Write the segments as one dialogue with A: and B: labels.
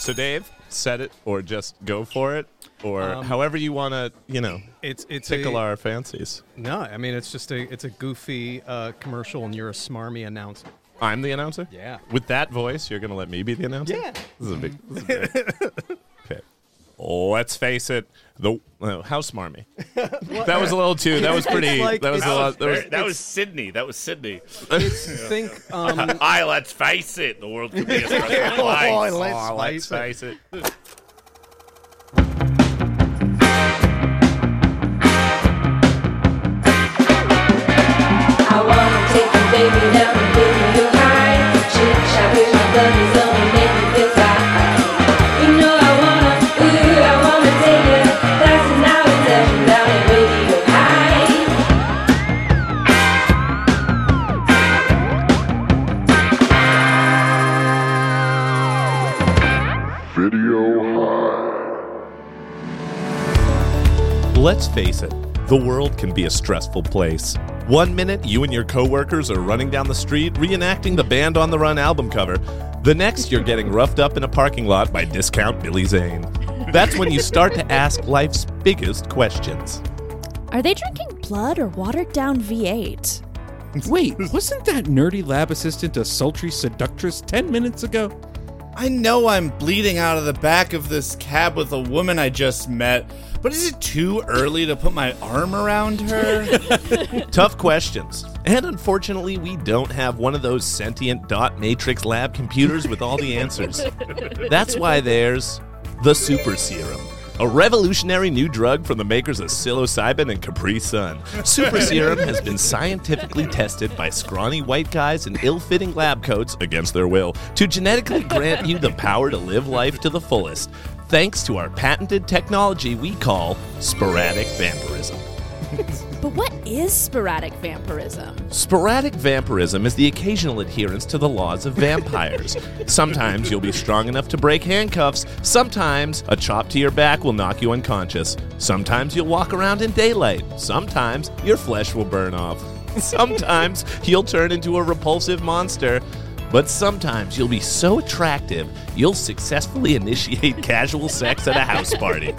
A: So, Dave, set it or just go for it, or
B: Um,
A: however you want to, you know,
B: It's it's
A: tickle
B: a,
A: our fancies.
B: no. I mean, it's just a it's a goofy uh, commercial, and you're a smarmy announcer.
A: I'm the announcer.
B: Yeah.
A: With that voice, you're gonna let me be the announcer.
B: Yeah.
A: This is a big. This is big. Okay. Let's face it. The oh, how smarmy. that was a little too. That was pretty.
B: like-
A: that was a lot. That was,
C: that was Sydney. That was Sydney.
B: Think um,
C: Aye, let's face it. The world could be a stressful place.
B: Oh, let's
A: oh, let's
B: spice it.
A: face it. Let's face it, the world can be a stressful place. One minute, you and your coworkers are running down the street reenacting the Band on the Run album cover. The next, you're getting roughed up in a parking lot by discount Billy Zane. That's when you start to ask life's biggest questions.
D: Are they drinking blood or watered down V8?
E: Wait, wasn't that nerdy lab assistant a sultry seductress 10 minutes ago?
F: I know I'm bleeding out of the back of this cab with a woman I just met, but is it too early to put my arm around her?
A: Tough questions. And unfortunately, we don't have one of those sentient dot matrix lab computers with all the answers. That's why there's the Super Serum, a revolutionary new drug from the makers of psilocybin and Capri Sun. Super Serum has been scientifically tested by scrawny white guys in ill fitting lab coats against their will to genetically grant you the power to live life to the fullest, thanks to our patented technology we call sporadic vampirism.
D: But what is sporadic vampirism?
A: Sporadic vampirism is the occasional adherence to the laws of vampires. sometimes you'll be strong enough to break handcuffs. Sometimes a chop to your back will knock you unconscious. Sometimes you'll walk around in daylight. Sometimes your flesh will burn off. Sometimes you'll turn into a repulsive monster. But sometimes you'll be so attractive, you'll successfully initiate casual sex at a house party.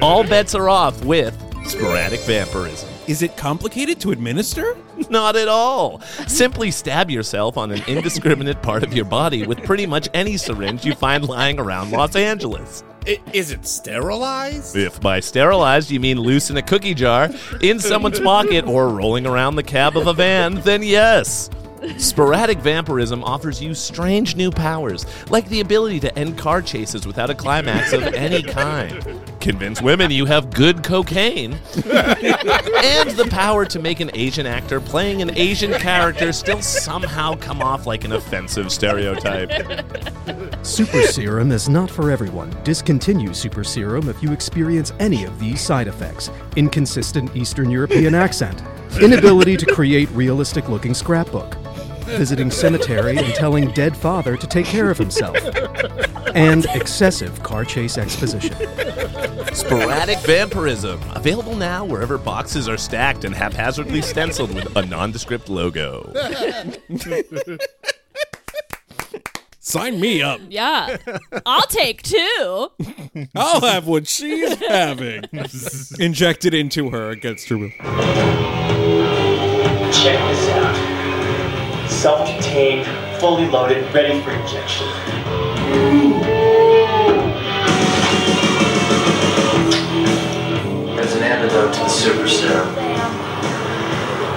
A: All bets are off with sporadic vampirism.
E: Is it complicated to administer?
A: Not at all. Simply stab yourself on an indiscriminate part of your body with pretty much any syringe you find lying around Los Angeles.
F: I- is it sterilized?
A: If by sterilized you mean loose in a cookie jar, in someone's pocket, or rolling around the cab of a van, then yes. Sporadic vampirism offers you strange new powers, like the ability to end car chases without a climax of any kind, convince women you have good cocaine, and the power to make an Asian actor playing an Asian character still somehow come off like an offensive stereotype.
G: Super Serum is not for everyone. Discontinue Super Serum if you experience any of these side effects. Inconsistent Eastern European accent, inability to create realistic looking scrapbook, visiting cemetery and telling dead father to take care of himself, and excessive car chase exposition.
A: Sporadic Vampirism. Available now wherever boxes are stacked and haphazardly stenciled with a nondescript logo.
E: Sign me up.
D: Yeah. I'll take two.
E: I'll have what she's having. Injected into her against her will.
H: Check this out. Self-contained, fully loaded, ready for injection.
I: There's an antidote to the super serum.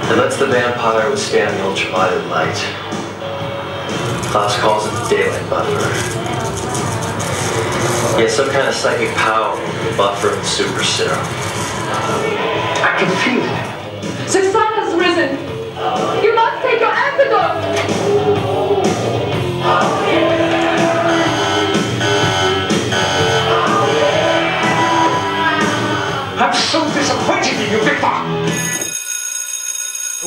I: It lets the vampire withstand the ultraviolet light. Klaus calls it the daylight buffer. He has some kind of psychic power over the buffer and the super serum.
H: I can feel it.
J: The sun has risen. You must take your antidote.
H: I'm so disappointed in you, Victor.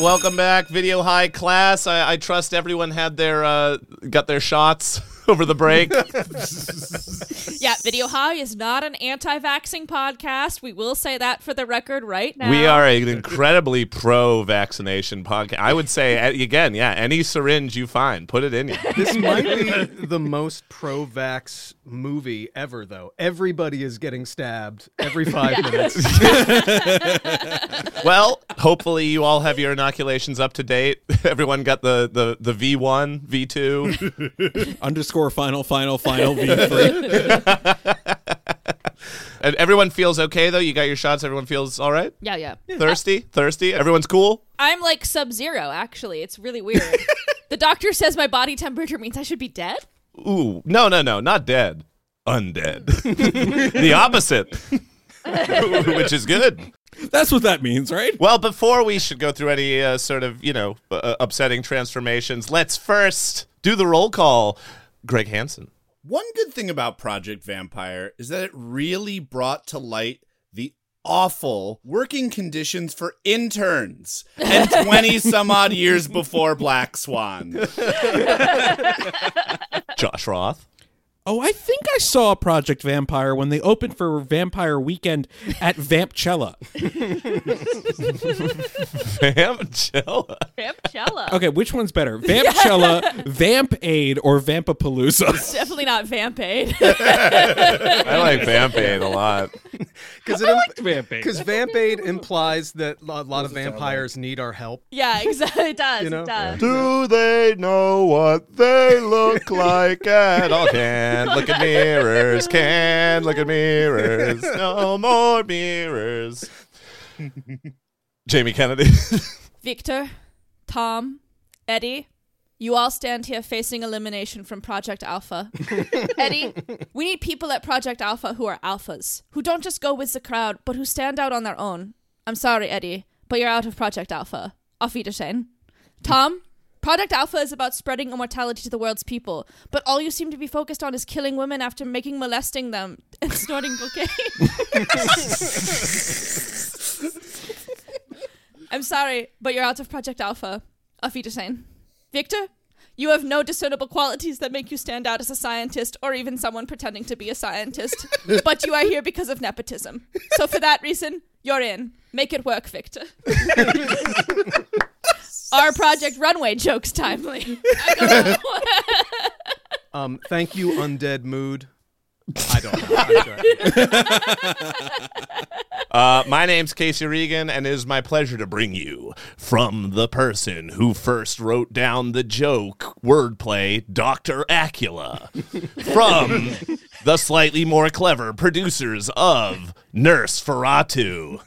A: Welcome back, Video High class. I, I trust everyone had their uh, got their shots over the break.
K: Yeah, Video High is not an anti-vaxxing podcast. We will say that for the record right now.
A: We are an incredibly pro-vaccination podcast. I would say again, yeah, any syringe you find, put it in you.
B: This might be the most pro-vax movie ever, though. Everybody is getting stabbed every five minutes.
A: well, hopefully you all have your inoculations up to date. Everyone got the the the V one, V two.
E: Final, final, final V3.
A: And everyone feels okay though. You got your shots. Everyone feels all right.
K: Yeah, yeah.
A: Thirsty, thirsty. Everyone's cool.
K: I'm like sub-zero. Actually, it's really weird. the doctor says my body temperature means I should be dead.
A: Ooh, no, no, no, not dead. Undead. the opposite. Which is good.
E: That's what that means, right?
A: Well, before we should go through any uh, sort of, you know, uh, upsetting transformations, let's first do the roll call. Greg Hansen.
F: One good thing about Project Vampire is that it really brought to light the awful working conditions for interns and 20 some odd years before Black Swan.
A: Josh Roth.
E: Oh, I think I saw Project Vampire when they opened for Vampire Weekend at Vampchella.
A: Vampchella.
K: Vampchella.
E: Okay, which one's better? Vampchella, Vamp Aid, or Vampapalooza?
K: It's definitely not Vamp Aid.
A: I like Vamp Aid a lot.
B: Because
E: Vamp Aid.
B: Because Vamp Aid implies that a lot of vampires need our help.
K: yeah, exactly. It does.
B: You know?
K: It does.
A: Do they know what they look like at all? Can't look at mirrors. Can't look at mirrors. No more mirrors. Jamie Kennedy.
K: Victor, Tom, Eddie, you all stand here facing elimination from Project Alpha. Eddie, we need people at Project Alpha who are alphas, who don't just go with the crowd, but who stand out on their own. I'm sorry, Eddie, but you're out of Project Alpha. Auf Wiedersehen. Tom, Project Alpha is about spreading immortality to the world's people, but all you seem to be focused on is killing women after making molesting them and snorting cocaine. I'm sorry, but you're out of Project Alpha. Auf Wiedersehen. Victor, you have no discernible qualities that make you stand out as a scientist or even someone pretending to be a scientist, but you are here because of nepotism. So for that reason, you're in. Make it work, Victor. Our Project Runway jokes timely.
B: Um, thank you, Undead Mood. I don't know.
A: Uh, my name's Casey Regan, and it is my pleasure to bring you from the person who first wrote down the joke wordplay, Dr. Acula. From the slightly more clever producers of Nurse Ferratu.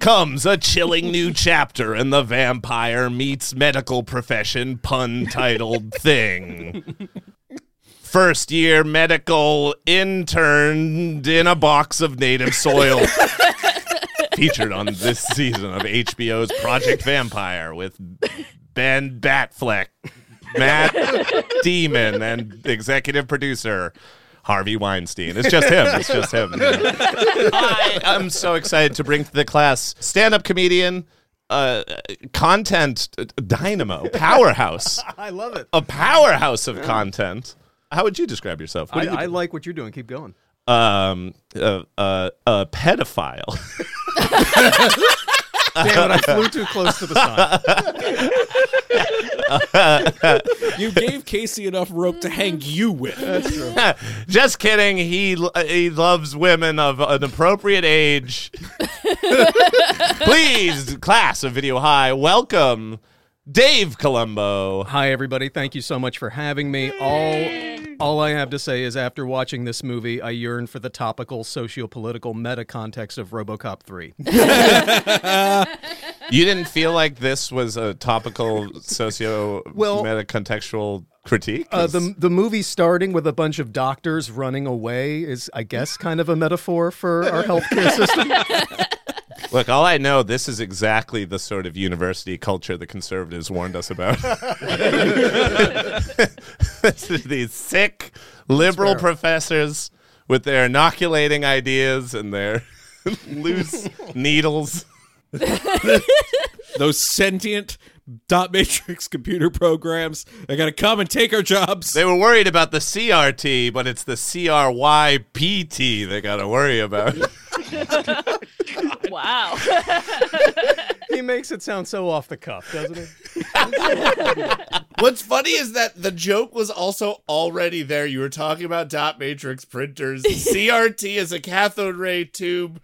A: Comes a chilling new chapter in the vampire meets medical profession pun titled thing. First year medical interned in a box of native soil. Featured on this season of HBO's Project Vampire with Ben Batfleck, Matt Demon, and executive producer Harvey Weinstein. It's just him. It's just him. I am so excited to bring to the class stand up comedian, uh, content dynamo, powerhouse,
B: I love it.
A: a powerhouse of content. How would you describe yourself? What
B: I,
A: you
B: I like what you're doing. Keep going.
A: um, uh, uh, a pedophile.
B: Damn it, I flew too close to the sun.
E: You gave Casey enough rope to hang you with.
B: That's true.
A: Just kidding. He he loves women of an appropriate age. Please, class of Video High, welcome Dave Colombo.
B: Hi, everybody. Thank you so much for having me. All, all I have to say is, after watching this movie, I yearn for the topical, socio-political meta context of RoboCop 3.
A: You didn't feel like this was a topical socio
B: Well-
A: meta contextual critique?
B: Uh, the the movie starting with a bunch of doctors running away is, I guess, kind of a metaphor for our healthcare system.
A: Look, all I know, this is exactly the sort of university culture the conservatives warned us about. These sick liberal professors with their inoculating ideas and their loose needles.
E: Those sentient dot matrix computer programs. They got to come and take our jobs.
A: They were worried about the CRT, but it's the CRYPT they got to worry about.
K: Wow.
B: He makes it sound so off the cuff, doesn't he?
F: What's funny is that the joke was also already there. You were talking about dot matrix printers. CRT is a cathode ray tube.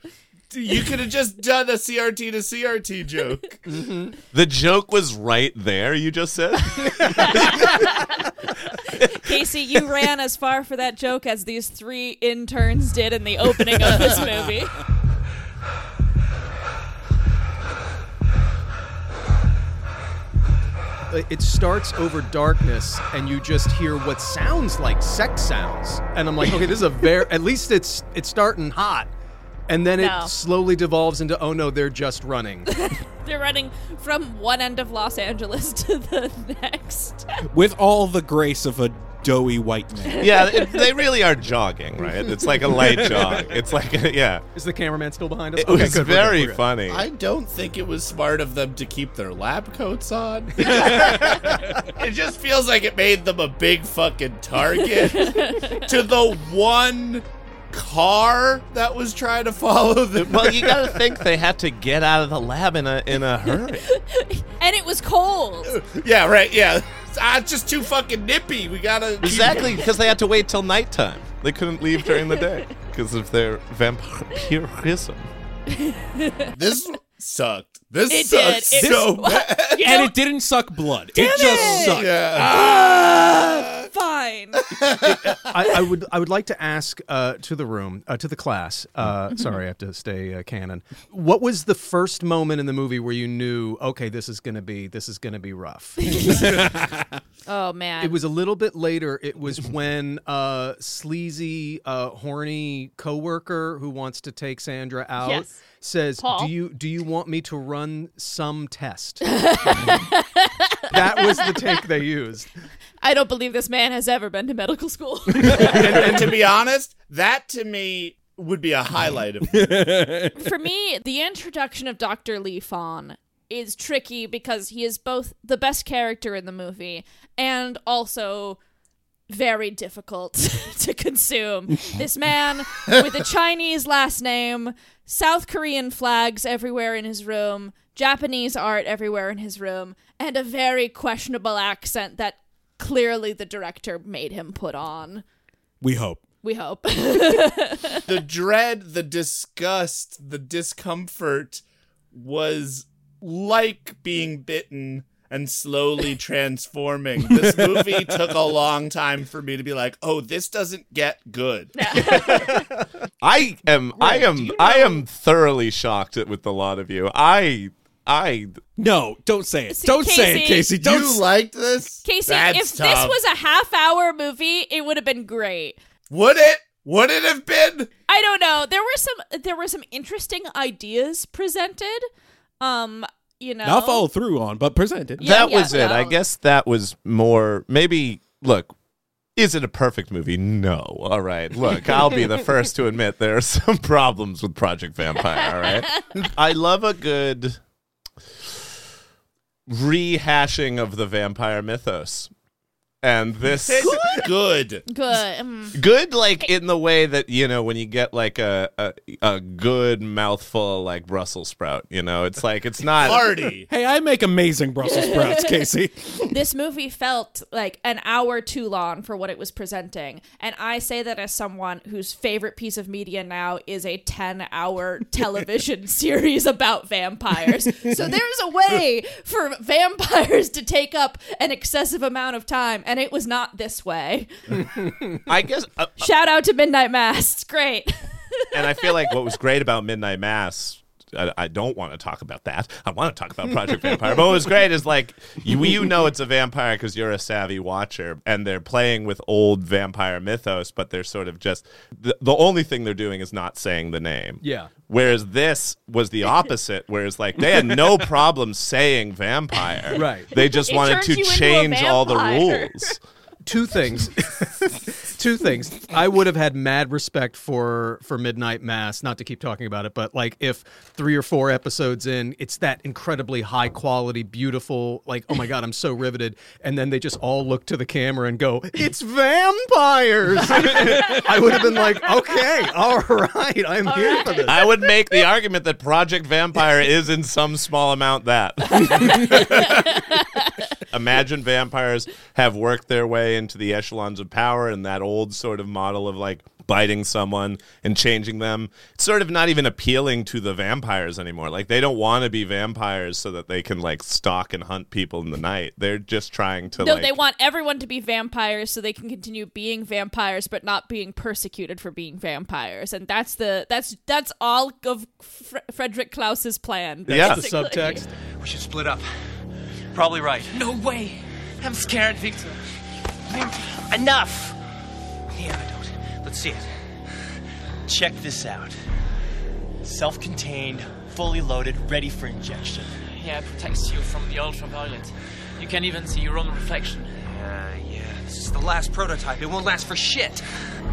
F: You could have just done a CRT to CRT joke. Mm-hmm.
A: the joke was right there, you just said?
K: Casey, you ran as far for that joke as these three interns did in the opening of this movie.
B: Uh, it starts over darkness, and you just hear what sounds like sex sounds. And I'm like, okay, this is a very. At least it's it's starting hot, and then
K: No.
B: it slowly devolves into, oh no, they're just running.
K: They're running from one end of Los Angeles to the next.
E: With all the grace of a doughy white man.
A: yeah, it, they really are jogging, right? It's like a light jog. It's like, a, yeah.
B: Is the cameraman still behind us?
A: It
B: Okay,
A: was
B: good, we're good,
A: very
B: we're good.
A: funny.
F: I don't think it was smart of them to keep their lab coats on. it just feels like it made them a big fucking target to the one car that was trying to follow them.
A: well, you got to think they had to get out of the lab in a in a hurry.
K: And it was cold.
F: yeah, right. Yeah, ah, it's just too fucking nippy. We gotta
A: Exactly, because they had to wait till nighttime. They couldn't leave during the day because of their vampirism.
F: This sucked. This
K: It did.
F: sucks
K: It-
F: so bad.
K: You
E: and it didn't suck blood. it just sucked.
F: Yeah.
K: Ah, fine.
B: I, I would I would like to ask uh, to the room uh, to the class. Uh, sorry, I have to stay uh, canon. What was the first moment in the movie where you knew, okay, this is gonna be this is gonna be rough?
K: Oh man.
B: It was a little bit later. It was when uh, sleazy, uh, horny coworker who wants to take Sandra out
K: Yes.
B: Says,
K: Paul.
B: "Do you do you want me to run some test?" that was the take they used.
K: I don't believe this man has ever been to medical school.
F: and, and to be honest, that to me would be a highlight of
K: For me, the introduction of Dr. Lee Fong is tricky because he is both the best character in the movie and also very difficult to consume. This man with a Chinese last name, South Korean flags everywhere in his room, Japanese art everywhere in his room, and a very questionable accent that clearly the director made him put on.
E: We hope.
K: We hope.
F: the dread, the disgust, the discomfort was like being bitten and slowly transforming. This movie took a long time for me to be like, "Oh, this doesn't get good."
A: I am I am I am thoroughly shocked at, with a lot of you. I I
E: No, don't say it.
K: See,
E: Don't say it,
K: Casey-
E: Casey. Don't.
F: you
E: s-
F: liked this?
K: Casey,
F: That's
K: if this was a half hour movie, it would have been great.
F: would it? Would it have been?
K: I don't know. There were some there were some interesting ideas presented. Um, you know.
E: Not follow through on, but presented.
K: Yeah,
A: that
K: yeah,
A: was it. I guess that was more maybe look is it a perfect movie? No. All right. Look, I'll be the first to admit there are some problems with Project Vampire, all right? I love a good rehashing of the vampire mythos. And this
F: Good.
K: Good. mm.
A: good like in the way that you know when you get like a, a a good mouthful of like Brussels sprout, you know, it's like it's not
F: Party.
E: Hey, I make amazing Brussels sprouts, Casey.
K: This movie felt like an hour too long for what it was presenting. And I say that as someone whose favorite piece of media now is a 10 hour television series about vampires. So there's a way for vampires to take up an excessive amount of time, and it was not this way.
A: I guess uh,
K: Shout out to Midnight Mass. It's great.
A: and I feel like what was great about Midnight Mass. I, I don't want to talk about that. I want to talk about Project Vampire. But what was great is like you, you know it's a vampire because you're a savvy watcher, and they're playing with old vampire mythos, but they're sort of just the, the only thing they're doing is not saying the name.
B: Yeah.
A: Whereas this was the opposite, whereas like they had no problem saying vampire.
B: Right.
A: They just
K: It
A: wanted
K: turns
A: to
K: you into a
A: change all the
K: vampire.
A: rules.
B: Two things. two things. I would have had mad respect for for Midnight Mass, not to keep talking about it, but like if three or four episodes in, it's that incredibly high quality, beautiful, like oh my god, I'm so riveted, and then they just all look to the camera and go, "It's vampires." I would have been like, "Okay, all right, I'm here for this."
A: I would make the argument that Project Vampire is in some small amount that. Imagine vampires have worked their way into the echelons of power and that old sort of model of like biting someone and changing them. It's sort of not even appealing to the vampires anymore. Like they don't want to be vampires so that they can like stalk and hunt people in the night. They're just trying to
K: No,
A: like
K: they want everyone to be vampires so they can continue being vampires, but not being persecuted for being vampires. And that's the that's that's all of Fre- Frederick Klaus's plan.
A: Yeah.
K: basically. The subtext.
L: We should split up. Probably right. No way. I'm scared, Victor. Enough. The antidote. Let's see it. Check this out. Self-contained, fully loaded, ready for injection.
M: Yeah, it protects you from the ultraviolet. You can even see your own reflection.
L: Uh, yeah, this is the last prototype. It won't last for shit.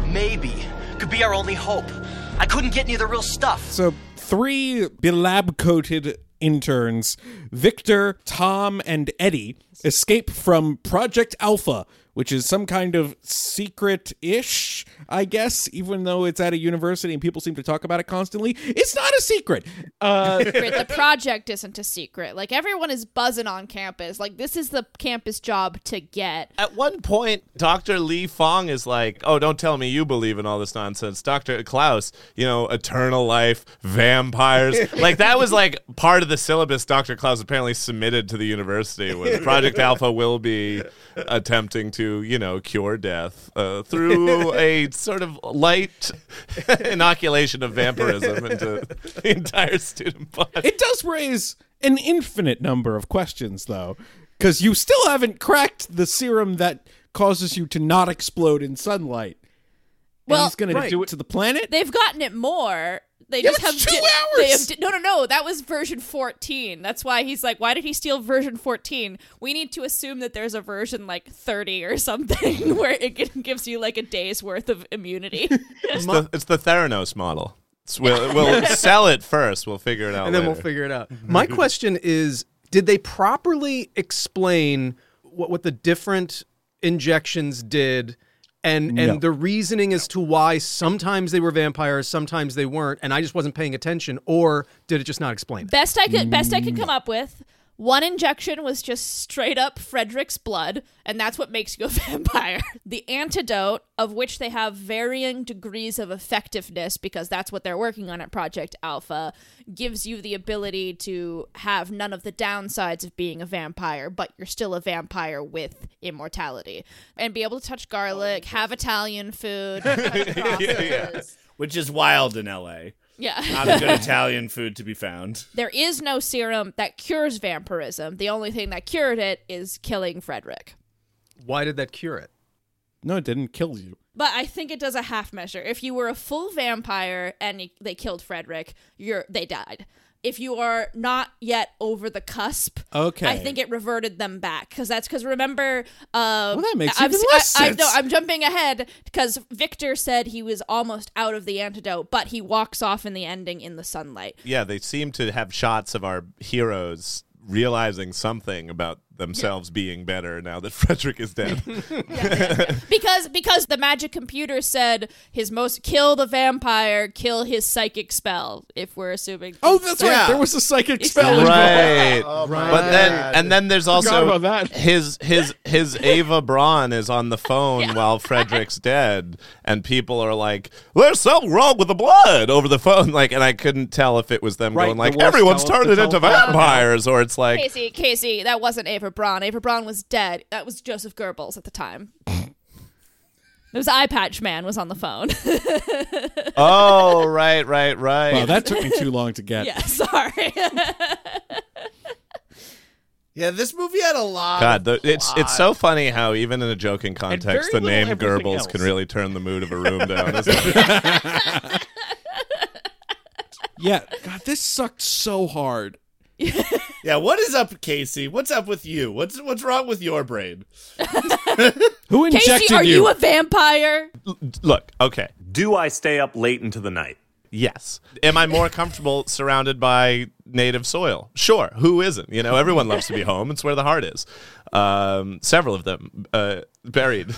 L: Maybe. Could be our only hope. I couldn't get any of the real stuff.
E: So three lab coated interns, Victor, Tom, and Eddie, escape from Project Alpha, which is some kind of secret ish, I guess, even though it's at a university and people seem to talk about it constantly. It's not a secret. Uh.
K: The project isn't a secret. Like everyone is buzzing on campus. Like this is the campus job to get.
A: At one point, Dr. Lee Fong is like, Oh, don't tell me you believe in all this nonsense. Dr. Klaus, you know, eternal life, vampires. like, that was like part of the syllabus Dr. Klaus apparently submitted to the university was Project Alpha will be attempting to, you know, cure death uh, through a sort of light inoculation of vampirism into the entire student body.
E: it does raise an infinite number of questions, though, because you still haven't cracked the serum that causes you to not explode in sunlight. And
K: Well,
E: he's going
K: right.
E: to do it to the planet?
K: They've gotten it more. They
E: Yeah,
K: just
E: but
K: have
E: two
K: di- They have
E: hours!
K: di- no, no, no. That was version 14. That's why he's like, why did he steal version 14? We need to assume that there's a version like 30 or something where it g- gives you like a day's worth of immunity.
A: It's the, it's the Theranos model. It's- we'll, we'll sell it first. We'll figure it out
B: and then we'll figure it out. My question is: Did they properly explain what what the different injections did? And
E: No.
B: and the reasoning as to why sometimes they were vampires, sometimes they weren't, and I just wasn't paying attention, or did it just not explain it?
K: best I could best I could come up with. One injection was just straight up Frederick's blood, and that's what makes you a vampire. The antidote, of which they have varying degrees of effectiveness because that's what they're working on at Project Alpha, gives you the ability to have none of the downsides of being a vampire, but you're still a vampire with immortality. And be able to touch garlic, have Italian food.
F: Which is wild in LA.
K: Yeah.
F: Not a good Italian food to be found.
K: There is no serum that cures vampirism. The only thing that cured it is killing Frederick.
B: Why did that cure it?
E: No, it didn't kill you.
K: But I think it does a half measure. If you were a full vampire and they killed Frederick, you're they died. If you are not yet over the cusp,
E: Okay.
K: I think it reverted them back because that's because remember, um,
E: Well, that makes
K: I'm,
E: even
K: I-
E: less
K: I,
E: sense.
K: no, I'm jumping ahead because Victor said he was almost out of the antidote, but he walks off in the ending in the sunlight.
A: yeah, they seem to have shots of our heroes realizing something about themselves being better now that Frederick is dead.
K: because because the magic computer said his most kill the vampire, kill his psychic spell. If we're assuming.
E: Oh, that's right. There was a psychic spell
A: right.
E: involved.
A: But then and then there's also
E: about that.
A: his his his Eva Braun is on the phone while Frederick's dead and people are like there's something wrong with the blood over the phone like and I couldn't tell if it was them
E: Right,
A: going like
E: worst
A: everyone's
E: tele-
A: turning into vampires or it's like
K: Casey, Casey, that wasn't Eva Braun. Eva Braun was dead. That was Joseph Goebbels at the time. it was Eye Patch Man was on the phone.
A: oh right right right
E: Wow, that took me too long to get.
K: yeah, sorry.
F: Yeah, this movie had a lot.
A: God, the, it's it's so funny how even in a joking context, the
E: little
A: name
E: everything
A: Goebbels
E: else.
A: can really turn the mood of a room down. isn't it?
E: Yeah. God, this sucked so hard.
F: Yeah, what is up, Casey? What's up with you? What's what's wrong with your brain?
E: Who injected you?
K: Casey, are you a vampire?
A: Look, okay.
N: Do I stay up late into the night?
A: Yes. Am I more comfortable surrounded by native soil? Sure. Who isn't? You know, everyone loves to be home. It's where the heart is. Um, several of them uh, buried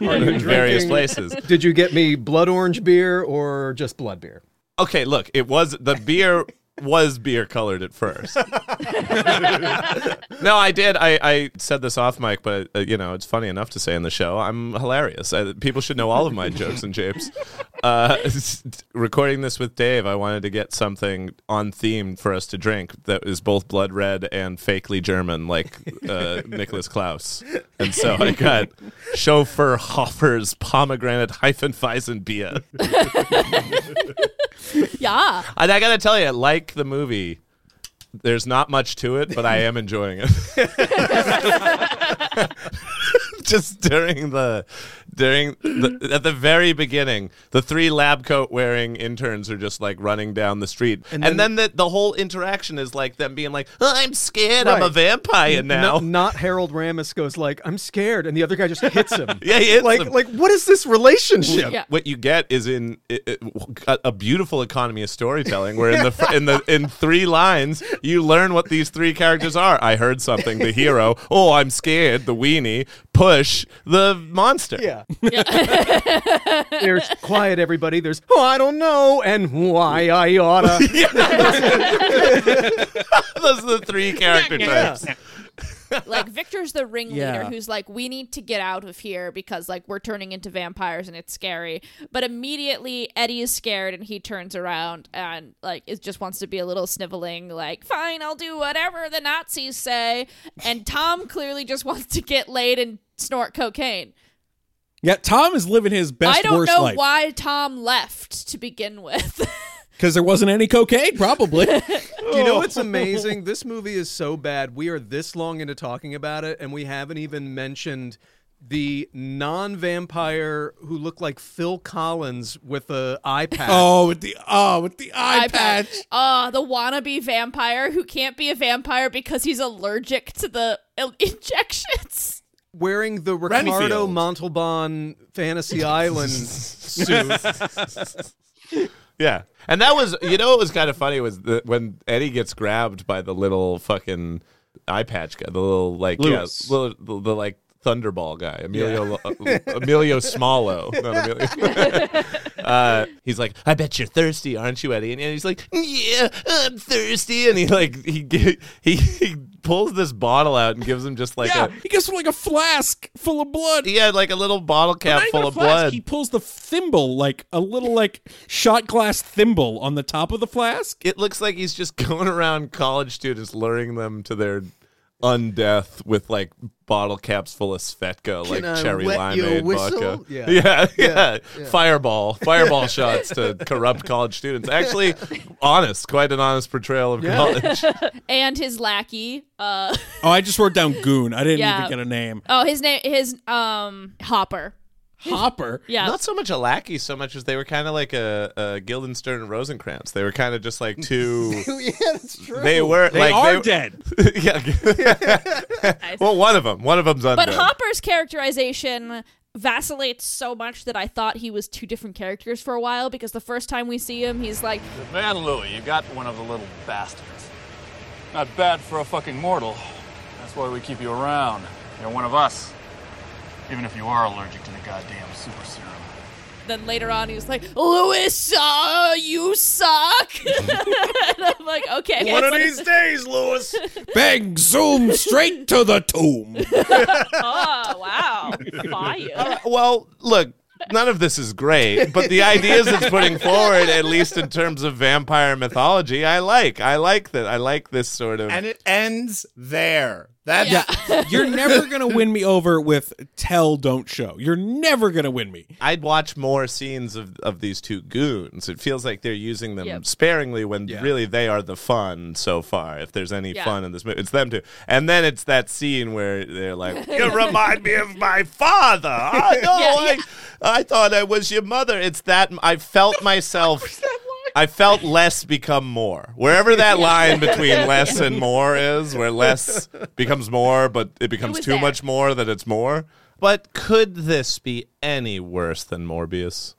B: Are you
A: in various places.
B: Did you get me blood orange beer or just blood beer?
A: Okay, look, it was the beer was beer colored at first. no, I did. I, I said this off mic, but uh, you know it's funny enough to say in the show. I'm hilarious. I, people should know all of my jokes and japes. Uh, recording this with Dave, I wanted to get something on theme for us to drink that is both blood red and fakely German, like uh, Nicholas Klaus. And so I got Schöfferhofer's pomegranate Hefeweizen beer.
K: yeah.
A: And I gotta tell you, like the movie, there's not much to it, but I am enjoying it. Just during the during the, at the very beginning, the three lab coat wearing interns are just like running down the street, and
B: And
A: then,
B: then-
A: the the whole interaction is like them being like, "Oh, "I'm scared, I'm a
B: Right.
A: vampire now."
B: No- not Harold Ramis goes like, "I'm scared," and the other guy just hits him.
A: Yeah, he hits
B: like,
A: him.
B: like what is this relationship?
A: What you get is in it, it- a, a beautiful economy of storytelling, where in the fr- in the in three lines you learn what these three characters are. I heard something. The hero. Oh, I'm scared. The weenie. Push the monster.
B: Yeah. There's quiet, everybody. There's oh, I don't know, and why I oughta.
A: Those are the three character
B: Yeah.
A: types.
K: Like Victor's the ringleader
B: Yeah.
K: who's like, we need to get out of here because like we're turning into vampires and it's scary. But immediately Eddie is scared and he turns around and like it just wants to be a little sniveling, like, fine, I'll do whatever the Nazis say. And Tom clearly just wants to get laid and snort cocaine.
E: Yeah, Tom is living his best
K: I don't
E: worst
K: know
E: life
K: why Tom left to begin with.
E: because there wasn't any cocaine. Probably.
B: Do you know what's amazing? This movie is so bad. We are this long into talking about it, and we haven't even mentioned the non-vampire who looked like Phil Collins with a eye patch.
E: Oh, with the oh, with the eye, patch.
K: Uh, the wannabe vampire who can't be a vampire because he's allergic to the il- injections.
B: wearing the Ricardo
A: Renfield.
B: Montalban Fantasy Island suit.
A: Yeah, and that was you know what was kind of funny was the, when Eddie gets grabbed by the little fucking eye patch guy, the little like
E: Lewis.
A: yeah, little, the, the like thunderball guy, Emilio uh, Emilio Smallo. Not Emilio. uh, he's like, I bet you're thirsty, aren't you, Eddie? And, and he's like, Yeah, I'm thirsty, and he like he he he pulls this bottle out and gives him just like
E: yeah,
A: a
E: he gets like a flask full of blood.
A: he had like a little bottle cap full of
E: flask,
A: blood.
E: He pulls the thimble, like a little like shot glass thimble on the top of the flask.
A: it looks like he's just going around college students luring them to their undeath with like bottle caps full of Svedka, like
B: I
A: cherry
B: wet your
A: limeade
B: whistle?
A: vodka.
B: Yeah.
A: Yeah, yeah,
B: Yeah, yeah.
A: Fireball, fireball shots to corrupt college students. Actually, honest, quite an honest portrayal of college.
K: and his lackey. Uh,
E: Oh, I just wrote down Goon. I didn't
K: Yeah.
E: even get a name.
K: oh, his name, his um, Hopper.
E: Hopper.
K: Yeah,
A: Not so much a lackey, so much as they were kind of like a, a Guildenstern and Rosencrantz. They were kind of just like two.
B: yeah, that's true.
A: They were
E: They
A: like
E: are
A: they,
E: dead.
A: yeah. well, one of them. One of them's undead.
K: but Hopper's characterization vacillates so much that I thought he was two different characters for a while because the first time we see him, he's like,
M: Man, Louis, you got one of the little bastards. Not bad for a fucking mortal. That's why we keep you around. You're one of us. Even if you are allergic to the goddamn super serum.
K: then later on he was like, Louis, uh, you suck. and I'm like, okay.
A: One of these days, Lewis.
E: Bang! Zoom straight to the tomb.
K: oh, wow. Fire.
A: Uh, well, look, none of this is great, but the ideas it's putting forward, at least in terms of vampire mythology, I like. I like that. I like this sort of.
F: And it ends there. That's
E: Yeah, you're never gonna win me over with tell, don't show. You're never gonna win me.
A: I'd watch more scenes of, of these two goons. It feels like they're using them
K: Yep.
A: sparingly when
B: Yeah.
A: really they are the fun so far. If there's any
K: Yeah.
A: fun in this movie, it's them two. And then it's that scene where they're like, "You remind me of my father." I know.
K: Yeah,
A: I, I thought I was your mother. It's that I felt myself. I felt less become more. Wherever that line between less and more is, where less becomes more, but it becomes
K: was
A: too
K: there.
A: much more that it's more. But could this be any worse than Morbius?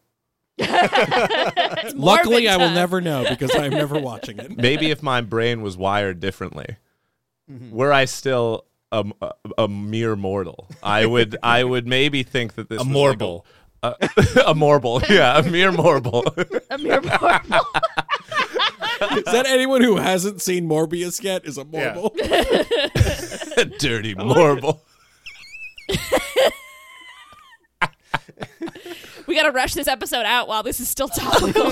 E: Luckily, I will never know because I'm never watching it.
A: Maybe if my brain was wired differently,
K: Mm-hmm.
A: were I still a, a, a mere mortal, I would I would maybe think that this
F: A
A: was
F: morble.
A: like a, a, a morble, yeah, a mere morble.
K: A mere mortal.
E: Is that anyone who hasn't seen Morbius yet? Is a
F: Yeah.
E: mortal?
A: dirty morble.
K: we gotta rush this episode out while this is still topical.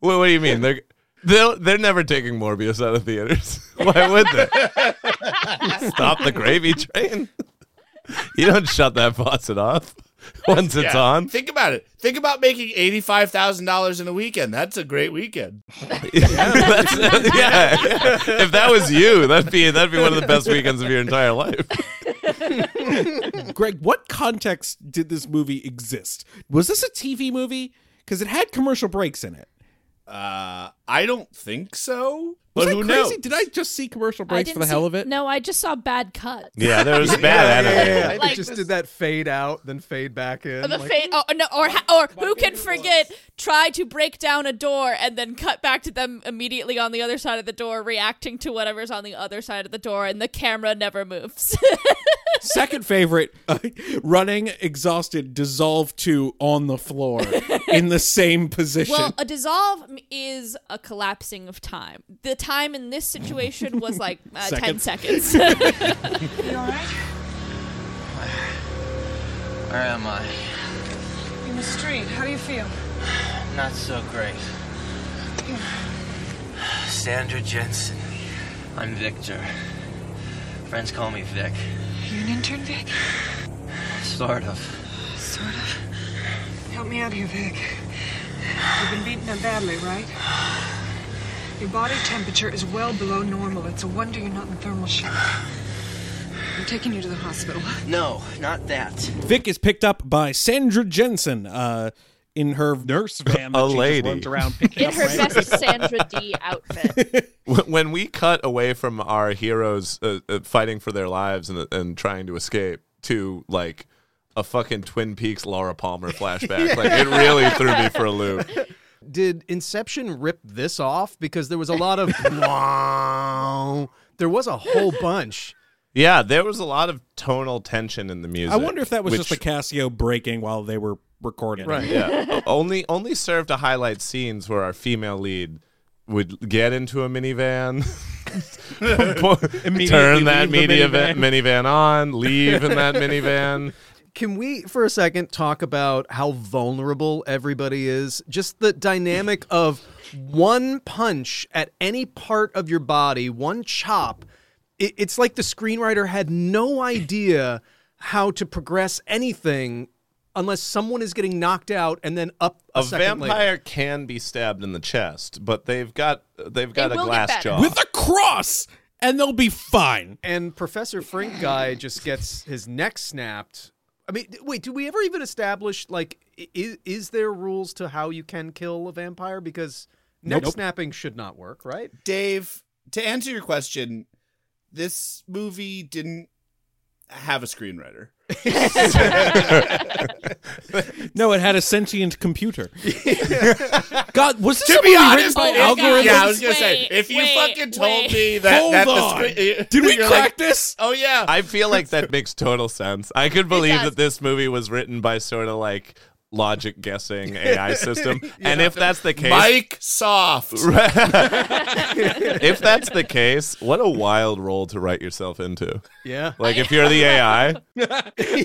A: What, what do you mean? They're they're they're never taking Morbius out of theaters. Why would they? Stop the gravy train. You don't shut that faucet off once it's
F: Yeah.
A: on.
F: Think about it. Think about making eighty-five thousand dollars in a weekend. That's a great weekend.
A: That's- yeah, yeah. If that was you, that'd be that'd be one of the best weekends of your entire life.
E: Greg, what context did this movie exist? Was this a TV movie? Because it had commercial breaks in it.
F: Uh, I don't think so.
E: Was
F: But
E: that
F: who
E: crazy?
F: knows?
E: Did I just see commercial breaks for
K: didn't
E: the hell of it?
K: No, I just saw bad cuts.
A: Yeah, there was bad
B: yeah,
A: animation.
B: yeah, yeah.
K: Like-
B: they just did that fade out, then fade back in.
K: The
B: like-
K: fa- oh, no, or ha- or who can forget? Try to break down a door and then cut back to them immediately on the other side of the door, reacting to whatever's on the other side of the door, and the camera never moves.
E: Second favorite, uh, running exhausted, dissolve to on the floor in the same position.
K: well, a dissolve is a collapsing of time. The time in this situation was like uh, ten
E: Seconds.
K: seconds.
L: You alright? Where am I?
O: In the street. How do you feel?
L: Not so great. Sandra Jensen. I'm Victor. Friends call me Vic.
O: You an intern, Vic?
L: Sort of.
O: Sort of. Help me out here, Vic. You've been beaten up badly, right? Your body temperature is well below normal. It's a wonder you're not in thermal shock. I'm taking you to the hospital.
L: No, not that.
E: Vic is picked up by Sandra Jensen uh, in her nurse van that
A: A
E: she
A: lady.
E: just runs around picking
K: in
E: up.
K: her
E: right?
K: best Sandra Dee outfit.
A: When- when we cut away from our heroes uh, uh, fighting for their lives and, and trying to escape to like a fucking Twin Peaks Laura Palmer flashback, like it really threw me for a loop.
B: Did Inception rip this off? Because there was a lot of wow. There was a whole bunch.
A: Yeah, there was a lot of tonal tension in the music.
E: I wonder if that was
A: which-
E: just the Casio breaking while they were recording.
B: Right.
A: yeah, only only served to highlight scenes where our female lead would get into a minivan, turn that media
E: minivan.
A: va- minivan on, leave in that minivan.
B: Can we, for a second, talk about how vulnerable everybody is? Just the dynamic of one punch at any part of your body, one chop. It, it's like the screenwriter had no idea how to progress anything unless someone is getting knocked out and then up a,
A: A
B: second later.
A: vampire can be stabbed in the chest, but they've got they've got a glass
K: better.
A: jaw.
E: With a cross, and they'll be fine.
B: And Professor Frink guy just gets his neck snapped. I mean, wait, do we ever even establish like is, is there rules to how you can kill a vampire? Because neck
E: Nope.
B: snapping should not work, right?
F: Dave, to answer your question, this movie didn't have a screenwriter.
E: No, it had a sentient computer. God, was this
F: To
E: a
F: be
E: movie
F: honest,
E: written by
F: oh,
E: algorithms?
F: yeah, I was gonna say
K: Wait,
F: if you
K: wait,
F: fucking told
K: wait.
F: me that
E: Hold
F: that
E: on.
F: the screen,
E: Did we
F: you're
E: crack
F: like,
E: this?
F: Oh yeah,
A: I feel like that makes total sense. I could believe that this movie was written by sort of like logic guessing AI system. And if that's the case,
F: Mike Soft.
A: if that's the case, what a wild role to write yourself into.
B: Yeah.
A: Like if you're the AI,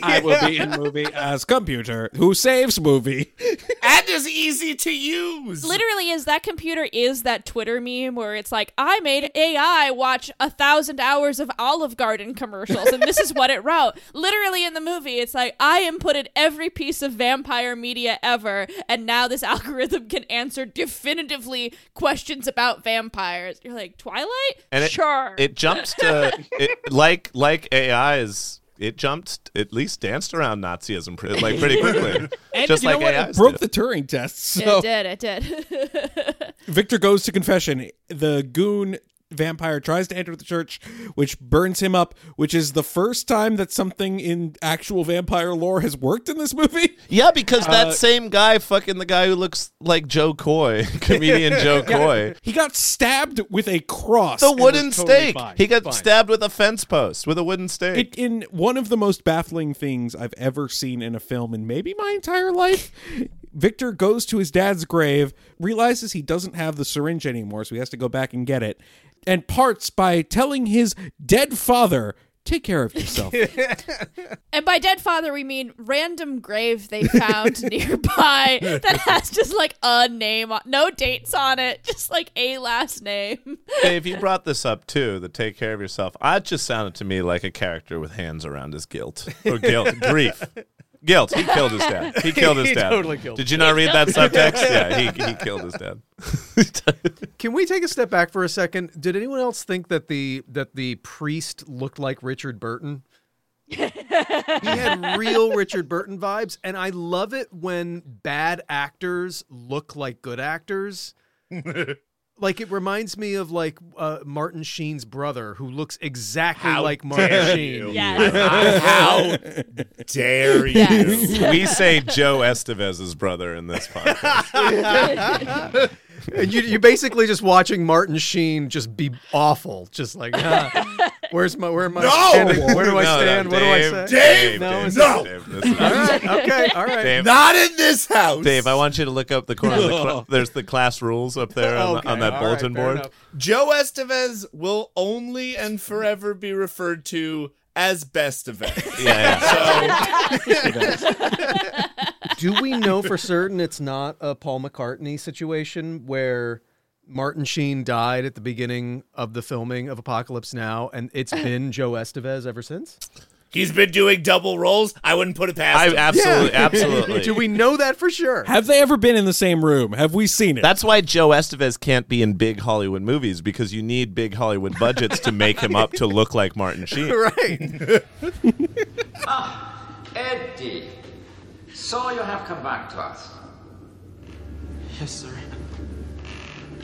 E: I will be in movie as computer who saves movie.
F: and is easy to use.
K: Literally, is that computer is that Twitter meme where it's like, I made AI watch a thousand hours of Olive Garden commercials, and this is what it wrote. Literally in the movie, it's like I inputted every piece of vampire media ever, and now this algorithm can answer definitively questions about vampires. You're like Twilight,
A: and it,
K: sure.
A: it jumps to it, like like AI's it jumped, at least danced around Nazism pretty, like pretty quickly,
E: And
A: just
E: you
A: like
E: know what?
A: AIs
E: It broke
A: did.
E: the Turing test. So
K: It did. It did.
E: Victor goes to confession. The goon vampire tries to enter the church, which burns him up, which is the first time that something in actual vampire lore has worked in this movie.
A: Yeah, because that
E: Uh,
A: same guy, fucking the guy who looks like Jo Koy, comedian Jo
E: Yeah.
A: Koy.
E: He got stabbed with a cross.
A: The wooden
E: totally
A: stake.
E: fine.
A: He got
E: Fine.
A: stabbed with a fence post with a wooden stake.
E: It, in one of the most baffling things I've ever seen in a film in maybe my entire life, Victor goes to his dad's grave, realizes he doesn't have the syringe anymore, so he has to go back and get it, and parts by telling his dead father, Take care of yourself.
K: and by dead father, we mean random grave they found nearby that has just like a name, on, no dates on it, just like a last name.
A: Dave, you brought this up too. The take care of yourself. I just sounded to me like a character with hands around his guilt or guilt, grief, guilt. He killed his dad. He killed his
B: He
A: dad.
B: totally killed
A: Did you not read that subtext? Yeah, he he killed his dad.
B: Can we take a step back for a second? Did anyone else think that the that the priest looked like Richard Burton? he had real Richard Burton vibes, and I love it when bad actors look like good actors. Like it reminds me of like uh, Martin Sheen's brother, who looks exactly
F: How
B: like Martin
F: dare
B: Sheen.
F: you. Yes. How dare you.
K: Yes.
A: we say Joe Estevez's brother in this podcast.
B: and you, you're basically just watching Martin Sheen just be awful, just like ah, where's my where am I
F: No!
B: standing? Where do I
A: No, no,
B: stand? what
A: Dave,
B: do I say?
F: Dave,
B: no,
F: Dave,
B: is
F: no.
A: Dave, this
B: all right, okay, all right.
A: Dave,
F: Not in this house.
A: Dave, I want you to look up the corner. Of the cl- there's the class rules up there on, the-
B: Okay,
A: on that
B: all right,
A: bulletin
B: fair
A: board.
B: enough.
F: Joe Estevez will only and forever be referred to as Best Event.
A: Yeah,
F: So
B: Do we know for certain it's not a Paul McCartney situation where Martin Sheen died at the beginning of the filming of Apocalypse Now, and it's been Joe Estevez ever since?
F: he's been doing double roles. I wouldn't put it past
A: I
F: him.
A: absolutely, absolutely.
B: Do we know that for sure?
E: Have they ever been in the same room? Have we seen it?
A: That's why Joe Estevez can't be in big Hollywood movies because you need big Hollywood budgets to make him up to look like Martin Sheen.
B: right.
P: ah, Eddie, so you have come back to us.
L: Yes, sir.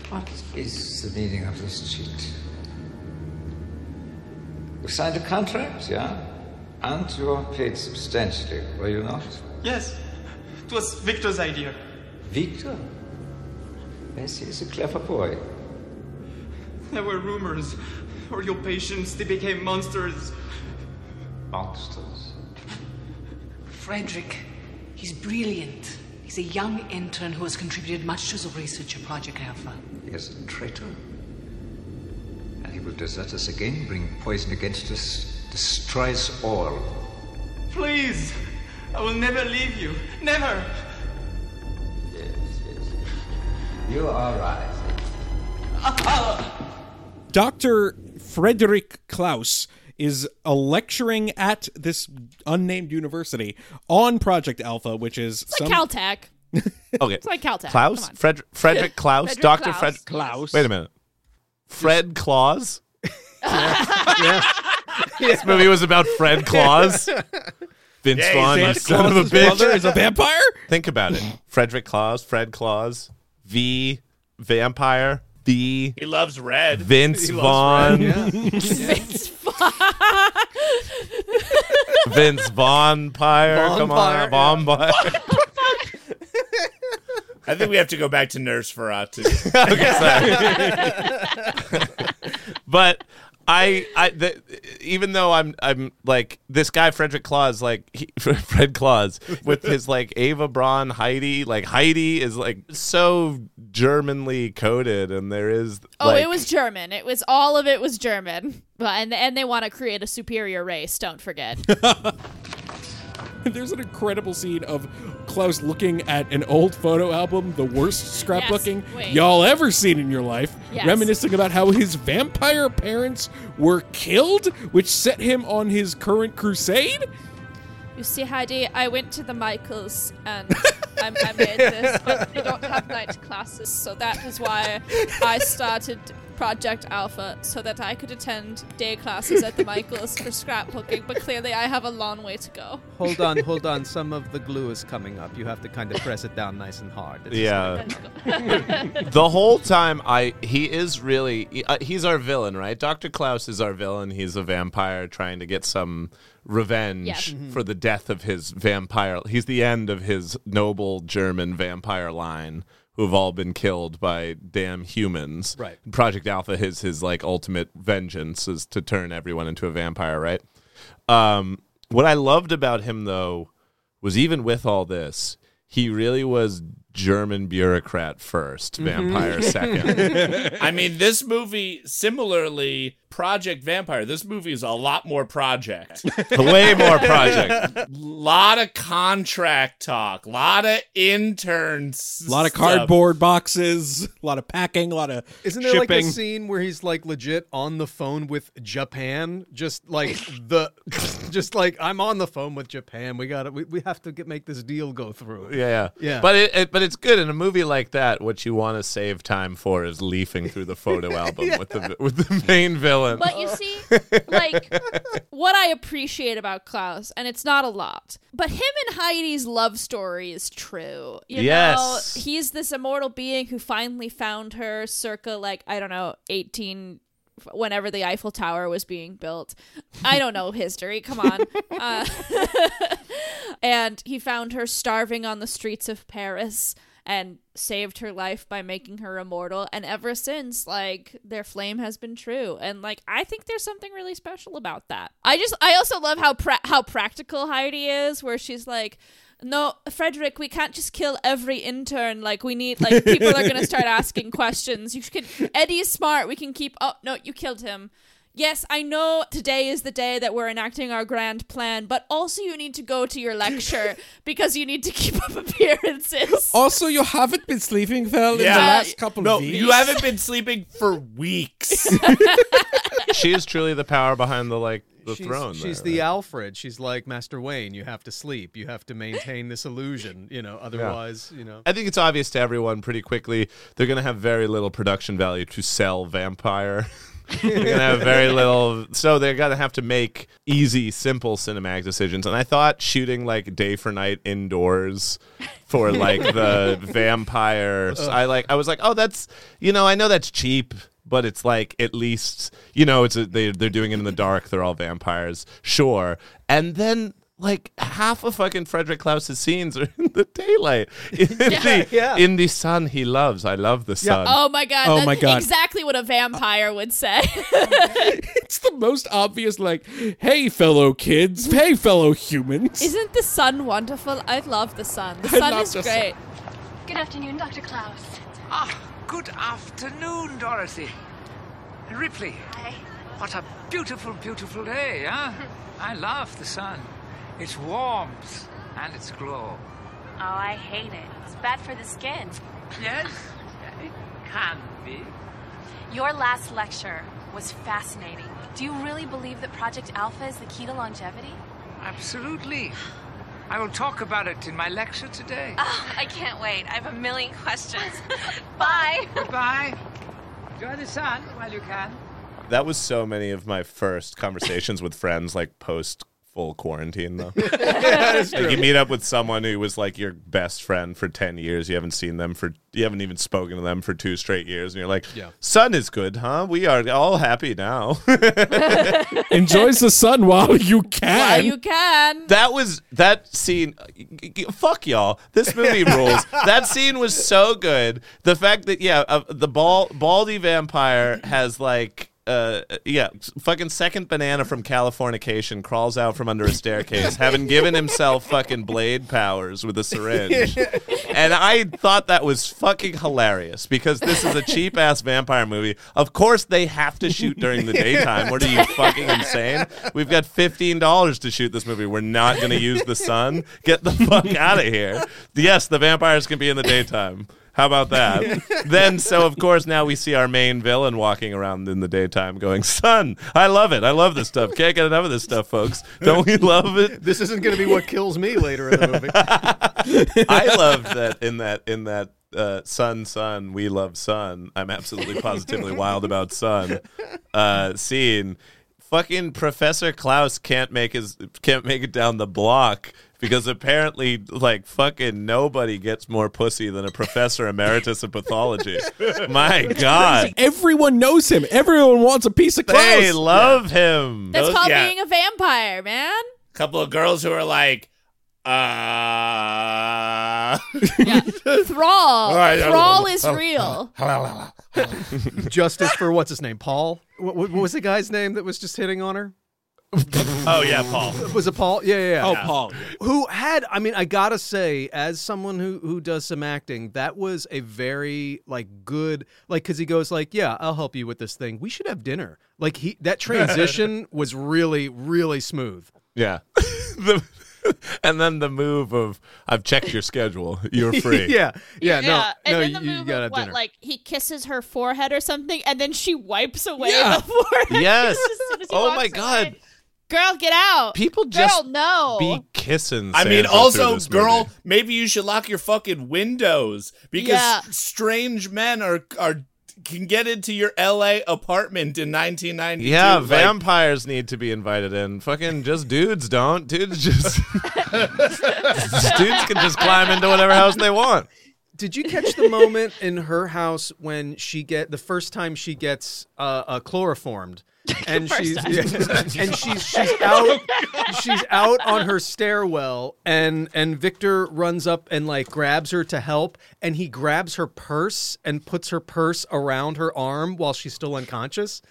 P: What is the meaning of this cheat? You signed a contract, yeah? And you are paid substantially, were you not?
L: Yes. It was Victor's idea.
P: Victor? Yes, he's a clever boy.
L: There were rumors. Or your patients, they became monsters.
P: Monsters.
Q: Frederick, he's brilliant. He's a young intern who has contributed much to the research of Project Alpha.
P: He is a traitor. And he will desert us again, bring poison against us, destroy us all.
L: Please! I will never leave you. Never!
P: Yes, yes. You are right.
E: Dr. Frederick Klaus is a lecturing at this unnamed university on Project Alpha, which is
K: It's like Caltech.
A: Okay.
K: It's like Caltech.
A: Klaus? Fred- Frederick Klaus? Dr.
K: Klaus.
A: Fred
E: Klaus.
A: Wait a minute. Fred Claus?
B: yeah.
A: This movie was about Fred Claus. Vince
F: Yeah,
A: Vaughn, you
F: Santa
A: son of a bitch.
E: brother is a vampire?
A: Think about it. Frederick Claus, Fred Claus, V, vampire, V,
F: He loves red.
A: Vince
B: He
A: Vaughn,
B: loves red, yeah.
K: Vince
A: Vince Vaughn Pyre. Come on,
B: Vampire,
A: Vampire.
F: I think we have to go back to Nurse Ferratu.
A: okay, sorry. but I, I, the, even though I'm, I'm like this guy Frederick Claus, like he, Fred Claus, with his like Eva Braun Heidi, like Heidi is like so Germanly coded, and there is.
K: Oh,
A: like,
K: it was German. It was all of it was German. But and and they want to create a superior race. Don't forget.
E: There's an incredible scene of Klaus looking at an old photo album, the worst scrapbooking
K: wait.
E: y'all ever seen in your life,
K: Yes.
E: reminiscing about how his vampire parents were killed, which set him on his current crusade.
K: You see, Heidi, I went to the Michaels and I, I made this, but they don't have night classes, so that is why I started Project Alpha so that I could attend day classes at the Michaels for scrapbooking, but clearly I have a long way to go.
B: Hold on, hold on. Some of the glue is coming up. You have to kind of press it down nice and hard. It's
A: Yeah. the whole time I he is really he- uh, he's our villain, right? Dr. Klaus is our villain. He's a vampire trying to get some revenge
K: Yeah.
B: Mm-hmm.
K: Mhm.
A: for the death of his vampire. He's the end of his noble German vampire line who have all been killed by damn humans.
B: Right.
A: Project Alpha is his like ultimate vengeance is to turn everyone into a vampire, right? Um what I loved about him though was even with all this, he really was German bureaucrat 1st mm-hmm. vampire second.
F: I mean, this movie, similarly, Project Vampire, this movie is a lot more project.
A: Way more project.
F: lot of contract talk, lot of interns.
E: A lot of cardboard boxes, a lot of packing, a lot of
B: Isn't there like a
E: shipping.
B: scene where he's like legit on the phone with Japan? Just like the, just like I'm on the phone with Japan. We got to We, we have to get make this deal go through.
A: Yeah, yeah,
B: Yeah.
A: But it, it, but it's good in a movie like that. What you want to save time for is leafing through the photo album with the with the main villain.
K: But you see, like, what I appreciate about Klaus, and it's not a lot, but him and Heidi's love story is true. You
A: Yes.
K: know, he's this immortal being who finally found her circa, like, I don't know, 18 whenever the Eiffel Tower was being built. I don't know history. Come on. Uh, and he found her starving on the streets of Paris and saved her life by making her immortal and ever since like their flame has been true and like I think there's something really special about that. I just I also love how pra- how practical Heidi is where she's like no, Frederick, we can't just kill every intern. Like we need like people are going to start asking questions. You can Eddie's smart. We can keep Oh, no, you killed him. Yes, I know today is the day that we're enacting our grand plan, but also you need to go to your lecture because you need to keep up appearances.
E: Also, you haven't been sleeping well in the
F: Yeah.
E: last couple
F: no,
E: of weeks.
F: you haven't been sleeping for weeks.
A: she is truly the power behind the like the
B: she's,
A: throne.
B: She's
A: there,
B: the
A: right?
B: Alfred. She's like Master Wayne. You have to sleep. You have to maintain this illusion. You know, otherwise, you know.
A: I think it's obvious to everyone pretty quickly they're going to have very little production value to sell Vampire. they're going to have very little, so they're going to have to make easy, simple cinematic decisions. And I thought shooting like day for night indoors for like the vampires, I like. I was like, oh, that's you know, I know that's cheap. But it's like at least you know it's a, they they're doing it in the dark. They're all vampires, sure. And then like half of fucking Frederick Klaus's scenes are in the daylight, in, the,
B: Yeah.
A: in the sun he loves. I love the sun.
K: Oh my god.
E: Oh
K: that's
E: my God.
K: Exactly what a vampire would say.
E: It's the most obvious, like, hey, fellow kids, hey, fellow humans.
K: Isn't the sun wonderful? I love the sun. The
E: I
K: sun is
E: the
K: great.
R: Good afternoon, Dr. Klaus.
P: Ah, good afternoon, Dorothy. Ripley.
R: Hi.
P: What a beautiful, beautiful day, huh? I love the sun. Its warmth and its glow.
R: Oh, I hate it. It's bad for the skin.
P: Yes, it can be.
R: Your last lecture was fascinating. Do you really believe that Project Alpha is the key to longevity?
P: Absolutely. I will talk about it in my lecture today.
R: Oh, I can't wait. I have a million questions. Bye.
P: Goodbye. Enjoy the sun while you can.
A: That was so many of my first conversations with friends, like post full quarantine, though. like you meet up with someone who was like your best friend for ten years. You haven't seen them for, you haven't even spoken to them for two straight years, and you're like,
B: Yeah.
A: "Sun is good, huh? We are all happy now."
E: Enjoys the sun while you can.
K: While you can.
A: That was that scene. g- g- Fuck y'all. This movie rules. that scene was so good. The fact that yeah, uh, the ball baldy vampire has like. Uh yeah, fucking second banana from Californication crawls out from under a staircase, having given himself fucking blade powers with a syringe. and I thought that was fucking hilarious because this is a cheap ass vampire movie. Of course, they have to shoot during the daytime. What are you fucking insane? We've got fifteen dollars to shoot this movie. We're not going to use the sun. Get the fuck out of here. Yes, the vampires can be in the daytime. How about that? then, so of course, now we see our main villain walking around in the daytime going, Sun, I love it. I love this stuff. Can't get enough of this stuff, folks. Don't we love it?
B: This isn't going to be what kills me later in the movie.
A: I loved that in that in that uh, Sun Sun We Love Sun. I'm absolutely positively wild about Sun. Uh, scene. Fucking Professor Klaus can't make his can't make it down the block because apparently like fucking nobody gets more pussy than a professor emeritus of pathology. My God.
E: Everyone knows him. Everyone wants a piece of Klaus.
A: They love him.
K: That's
F: Those-
K: called
F: yeah.
K: being a vampire, man.
F: couple of girls who are like, uh.
K: Thrall.
F: All right,
K: Thrall is real.
B: Justice for what's his name? Paul. What, what was the guy's name that was just hitting on her?
C: Oh yeah, Paul.
B: Was it Paul? Yeah, yeah, yeah.
E: Oh, Paul.
B: Who had? I mean, I gotta say, as someone who who does some acting, that was a very like good, like because he goes like, "Yeah, I'll help you with this thing. We should have dinner." Like he that transition was really really smooth.
A: Yeah. the, and then the move of I've checked your schedule. You're free.
B: yeah, yeah, no,
K: yeah, and
B: no,
K: then
B: you,
K: the
B: you
K: move
B: gotta
K: of
B: have
K: what,
B: dinner.
K: like he kisses her forehead or something, and then she wipes away
E: Yeah.
K: the forehead.
A: Yes.
K: as as
A: Oh my God.
K: away. Girl, get out.
A: People just
K: Girl,
A: just
K: no.
A: be kissing.
F: I mean, also,
A: this
F: girl,
A: movie.
F: maybe you should lock your fucking windows because
K: Yeah.
F: strange men are are can get into your L.A. apartment in 1992.
A: Yeah,
F: Like,
A: vampires need to be invited in. Fucking just dudes don't. Dudes just dudes can just climb into whatever house they want.
B: Did you catch the moment in her house when she get the first time she gets uh, uh chloroformed? And she's yeah, and she's she's out oh, she's out on her stairwell and and Victor runs up and like grabs her to help and he grabs her purse and puts her purse around her arm while she's still unconscious.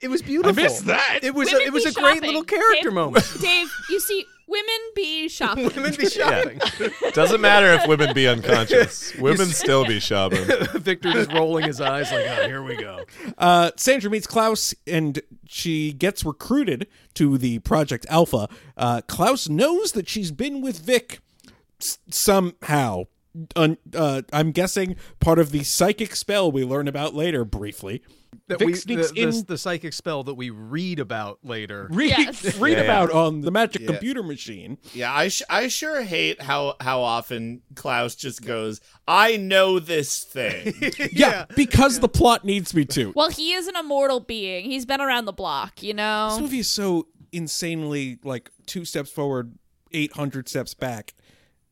B: It was beautiful.
E: missed that.
B: It was a, it was
K: be
B: a great little character
K: Dave,
B: moment.
K: Dave, you see, women be shopping.
B: Women be shopping.
A: Doesn't matter if women be unconscious. Women still be shopping.
B: Victor just rolling his eyes like, oh, here we go.
E: Uh, Sandra meets Klaus and she gets recruited to the Project Alpha. Uh, Klaus knows that she's been with Vic s- somehow. Un- uh, I'm guessing part of the psychic spell we learn about later briefly.
B: That
E: Vic
B: we
E: sneaks
B: the,
E: in-
B: the, the psychic spell that we read about later.
E: Read,
K: Yes.
E: read
A: Yeah,
E: about on the magic
F: Yeah.
E: computer machine.
F: Yeah, I sh- I sure hate how how often Klaus just goes, "I know this thing."
E: Yeah, because the plot needs me to.
K: Well, he is an immortal being. He's been around the block, you
E: This
K: know?
E: movie is so insanely like two steps forward, eight hundred steps back.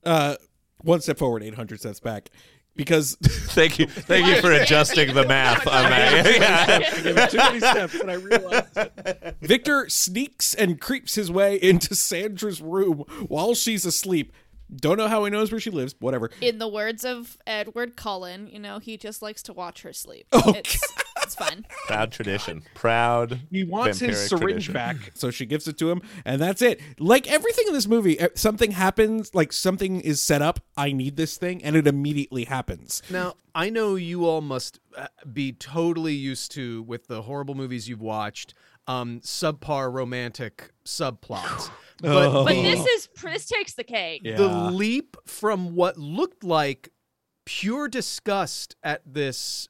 E: Uh, one step forward, eight hundred steps back. Because
A: Thank you, thank you for adjusting the math on that.
E: I gave it steps, and I realized. Victor sneaks and creeps his way into Sandra's room while she's asleep. Don't know how he knows where she lives. Whatever.
K: In the words of Edward Cullen, you know, he just likes to watch her sleep.
E: Oh,
K: it's, it's fine.
A: Proud tradition. Proud.
E: He wants his
A: vampiric
E: syringe
A: tradition.
E: back, so she gives it to him, and that's it. Like everything in this movie, eh, something happens, like something is set up. I need this thing, and it immediately happens.
B: Now, I know you all must uh, be totally used to with the horrible movies you've watched, um, subpar romantic subplots. But,
E: Oh.
K: But this is this takes the cake.
B: the leap from what looked like pure disgust at this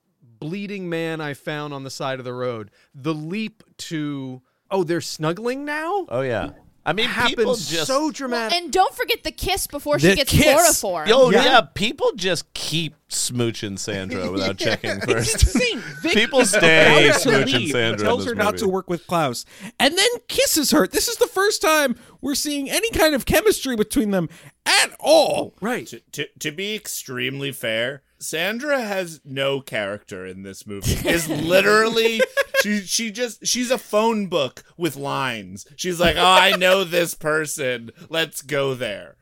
B: bleeding man I found on the side of the road, the leap to oh, they're snuggling now.
A: Oh yeah. I mean, people
B: happens
A: just
B: so dramatic.
K: And don't forget the kiss before
E: The
K: she gets
E: kiss.
K: chloroform.
A: Oh
E: Yeah.
A: yeah. people just keep smooching Sandra without checking first. People stay smooching
E: leave,
A: Sandra in
E: Tells
A: this
E: her not
A: movie.
E: to work with Klaus, and then kisses her. This is the first time we're seeing any kind of chemistry between them at all.
B: right.
F: to, to to be extremely fair, Sandra has no character in this movie. Is literally she she just she's a phone book with lines. She's like, "Oh, I know this person. Let's go there.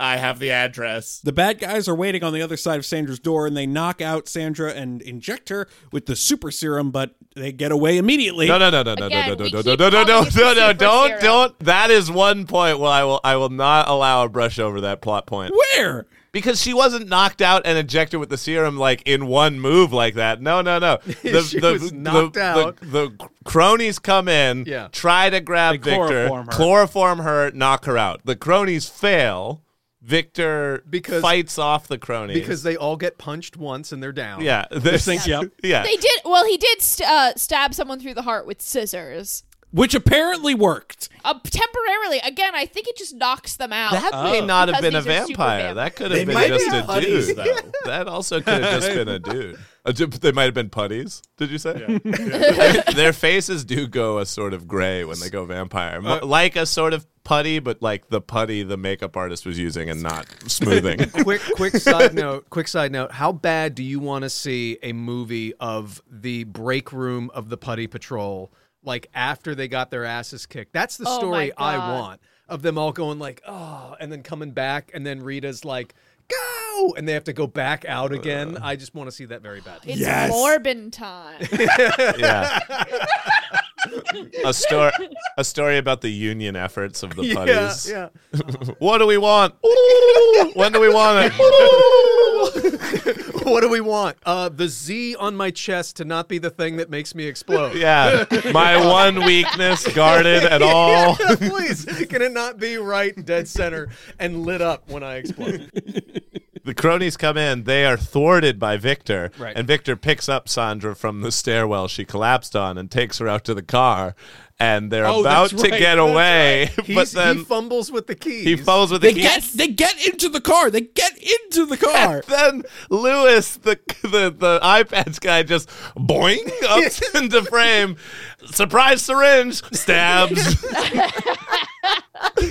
F: I have the address."
E: The bad guys are waiting on the other side of Sandra's door, and they knock out Sandra and inject her with the super serum, but they get away immediately.
A: No, no, no, no, no, no,
K: Again,
A: no, no, no, no, no, no, no,
K: calling it the
A: no, no, don't,
K: superhero.
A: don't. That is one point where I will, I will not allow a brush over that plot point
E: Where?
A: Because she wasn't knocked out and injected with the serum like in one move like that. No, no, no. The,
B: She
A: the,
B: was knocked
A: the-
B: out.
A: The, cronies come in,
B: Yeah.
A: try to grab
E: They
A: Victor,
E: chloroform her.
A: chloroform her, knock her out. The cronies fail. Victor
B: Because-
A: fights off the cronies
B: Because they all get punched once and they're down.
A: yeah, this,
E: think, yep.
A: yeah.
K: They did. Well, he did st- uh, stab someone through the heart with scissors.
E: Which apparently worked.
K: Uh, temporarily, again, I think it just knocks them out.
A: That may not have been a
K: these are super
A: vampire. That could
F: They
A: have been just
F: be
A: a
F: putties,
A: dude.
F: though.
A: That also could have just been a dude. Uh, They might have been putties. Did you say? Their faces do go a sort of gray when they go vampire, Mo- like a sort of putty, but like the putty the makeup artist was using and not smoothing.
B: quick quick side note quick side note how bad do you want to see a movie of the break room of the putty patrol like after they got their asses kicked that's the
K: Oh
B: story i want of them all going like oh and then coming back and then rita's like go and they have to go back out again i just want to see that very badly
K: It's Morbin time.
A: yeah. A story, a story about the union efforts of the
B: Yeah,
A: putties.
B: yeah.
A: what do we want? when do we want it?
B: what do we want uh the z on my chest to not be the thing that makes me explode
A: Yeah, my one weakness guarded at all.
B: Yeah, please can it not be right dead center and lit up when i explode
A: The cronies come in. They are thwarted by Victor,
B: Right.
A: and Victor picks up Sandra from the stairwell she collapsed on and takes her out to the car. And they're
E: Oh,
A: about to
E: right,
A: get
E: that's
A: away, but then
B: he fumbles with the keys
A: he falls with the
E: They
A: keys.
E: get they get into the car. They get into the car.
A: then Lewis, the the the iPads guy, just boing up into frame. Surprise syringe stabs.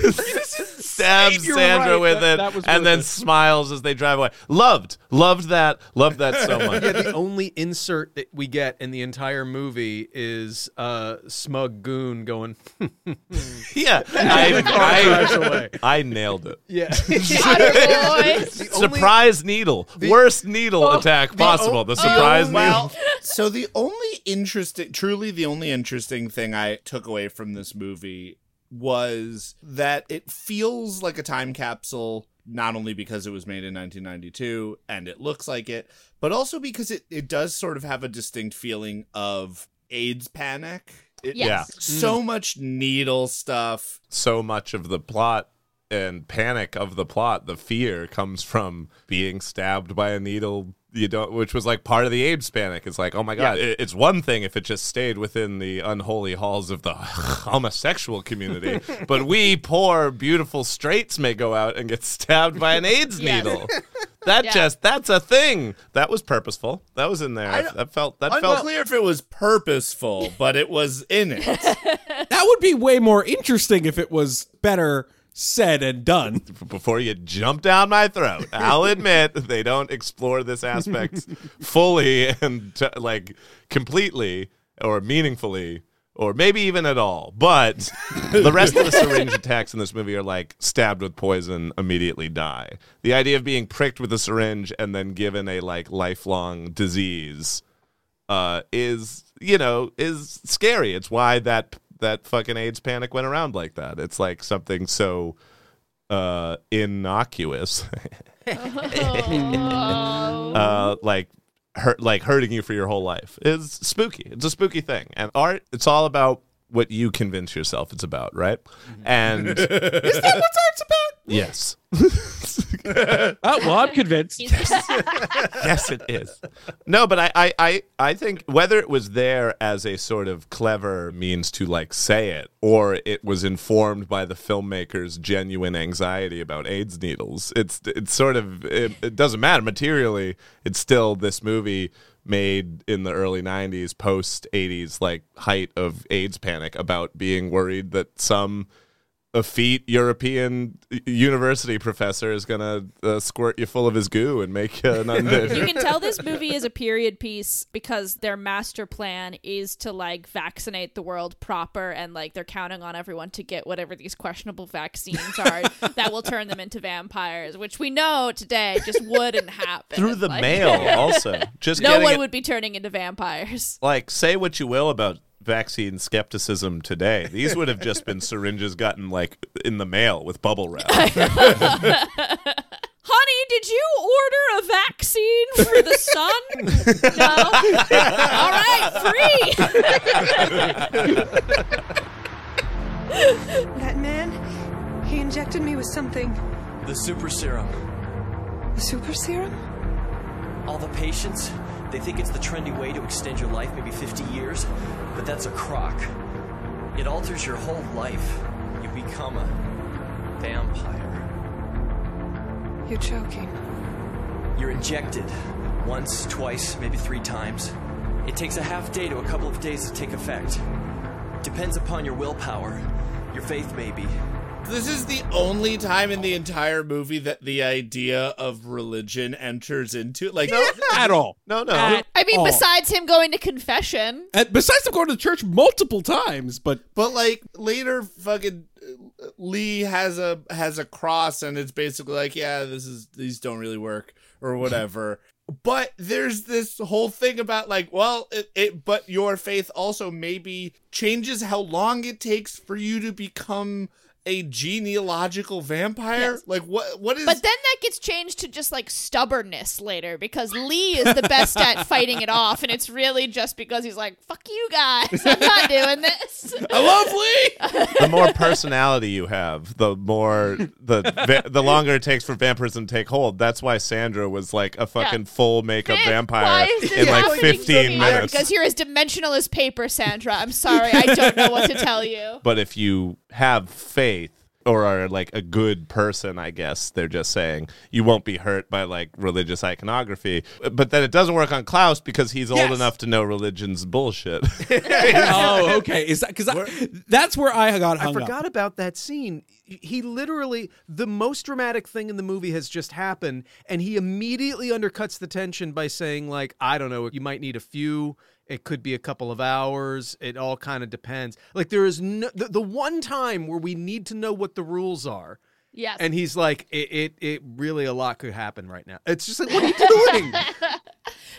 A: stabs
E: You're
A: Sandra
E: right.
A: with
E: That-
A: it,
E: that was
A: and then
E: it.
A: smiles as they drive away. Loved, loved that, loved that so much.
B: yeah, the only insert that we get in the entire movie is uh, smug goon going.
A: Yeah,
B: The car drives
A: I. I, I nailed it.
B: Yeah.
K: Attaboy.
A: Surprise needle, worst needle oh, attack possible. The surprise oh, needle.
F: Well, so the only interesting, truly the only interesting thing I took away from this movie was that it feels like a time capsule, not only because it was made in 1992 and it looks like it, but also because it, it does sort of have a distinct feeling of AIDS panic. It,
K: Yes.
A: Yeah.
F: So mm. much needle stuff.
A: so much of the plot and panic of the plot, the fear comes from being stabbed by a needle. You don't, which was like part of the AIDS panic. It's like, oh my god, it- it's one thing if it just stayed within the unholy halls of the homosexual community, but we poor beautiful straights may go out and get stabbed by an AIDS
K: Yes.
A: needle. That
K: Yeah.
A: just that's a thing. That was purposeful. That was in there.
F: I-
A: that felt that felt
F: Unclear if it was purposeful, but it was in it.
E: That would be way more interesting if it was better said and done.
A: before you jump down my throat. I'll admit they don't explore this aspect fully and t- like completely or meaningfully or maybe even at all. But the rest of the syringe attacks in this movie are like stabbed with poison, immediately die. The idea of being pricked with a syringe and then given a like lifelong disease uh, is you know is scary. It's why that that fucking AIDS panic went around like that. It's like something so uh, innocuous, uh, like hurt, like hurting you for your whole life is spooky. It's a spooky thing, and art. It's all about what you convince yourself it's about, right? And
E: Is that what art's about?
A: Yes,
C: Oh, well, I'm convinced.
A: yes, it is. No, but I, I, I, I think whether it was there as a sort of clever means to like say it, or it was informed by the filmmaker's genuine anxiety about AIDS needles, it's it's sort of it, it doesn't matter materially. It's still this movie made in the early 90s post 80s like height of AIDS panic about being worried that some effete European university professor is gonna uh, squirt you full of his goo and make you an undead.
K: you can tell this movie is a period piece because their master plan is to like vaccinate the world proper and like they're counting on everyone to get whatever these questionable vaccines are that will turn them into vampires which we know today just wouldn't happen
A: through the
K: Like-
A: mail also. Just
K: no one
A: it-
K: would be turning into vampires
A: like say what you will about vaccine skepticism today. These would have just been syringes gotten like in the mail with bubble wrap.
K: honey did you order a vaccine for the sun no all right free
O: That man, he injected me with something.
L: The super serum.
O: The super serum?
L: All the patients, they think it's the trendy way to extend your life, maybe 50 years, but that's a crock.
I: It alters your whole life. You become a vampire.
O: You're joking.
I: You're injected once, twice, maybe three times. It takes a half day to a couple of days to take effect. Depends upon your willpower, your faith, maybe.
F: This is the only time in the entire movie that the idea of religion enters into like no,
E: at all.
A: No, no.
E: At
K: I mean,
E: all.
K: besides him going to confession,
E: And besides him going to church multiple times, but
F: But like later, fucking uh, Lee has a has a cross, and it's basically like, yeah, this is these don't really work or whatever. but there's this whole thing about like, well, it, it but your faith also maybe changes how long it takes for you to become a genealogical vampire.
K: Yes.
F: Like what what is
K: but then that gets changed to just like stubbornness later because Lee is the best at fighting it off, and it's really just because he's like, "Fuck you guys, I'm not doing this."
F: I love Lee.
A: the more personality you have, the more the va- the longer it takes for vampirism to take hold. That's why Sandra was like a fucking full makeup
K: Why
A: vampire in like 15 minutes.
K: Because you're as dimensional as paper, Sandra. I'm sorry, I don't know what to tell you.
A: But if you have faith or are like a good person, I guess they're just saying you won't be hurt by like religious iconography. But then it doesn't work on Klaus because he's old enough to know religion's bullshit.
E: oh, okay. Is that because that's where I got
B: I forgot
E: up.
B: about that scene. He literally, the most dramatic thing in the movie has just happened, and he immediately undercuts the tension by saying, like, I don't know, you might need a few. It could be a couple of hours. It all kind of depends. Like, there is no, the, the one time where we need to know what the rules are.
K: Yes.
B: And he's like, it, it, it really, a lot could happen right now. It's just like, what are you doing?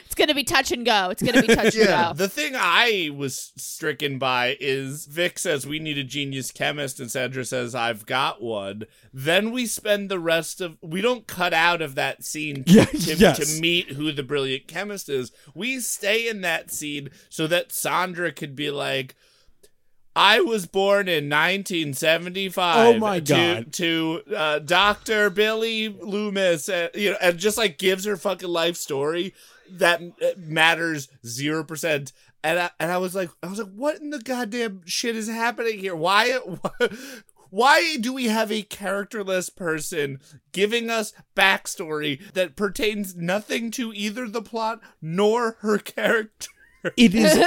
K: It's gonna be touch and go. It's gonna be touch and go.
F: The thing I was stricken by is Vic says we need a genius chemist, and Sandra says I've got one. Then we spend the rest of we don't cut out of that scene to,
E: Yeah,
F: to,
E: yes.
F: to meet who the brilliant chemist is. We stay in that scene so that Sandra could be like. I was born in 1975.
E: Oh my
F: to-
E: God.
F: To, uh, Doctor Billy Loomis, uh, you know, and just like gives her fucking life story that uh, matters zero percent. And I and I was like, I was like, what in the goddamn shit is happening here? Why? Why do we have a characterless person giving us backstory that pertains nothing to either the plot nor her character?
E: It is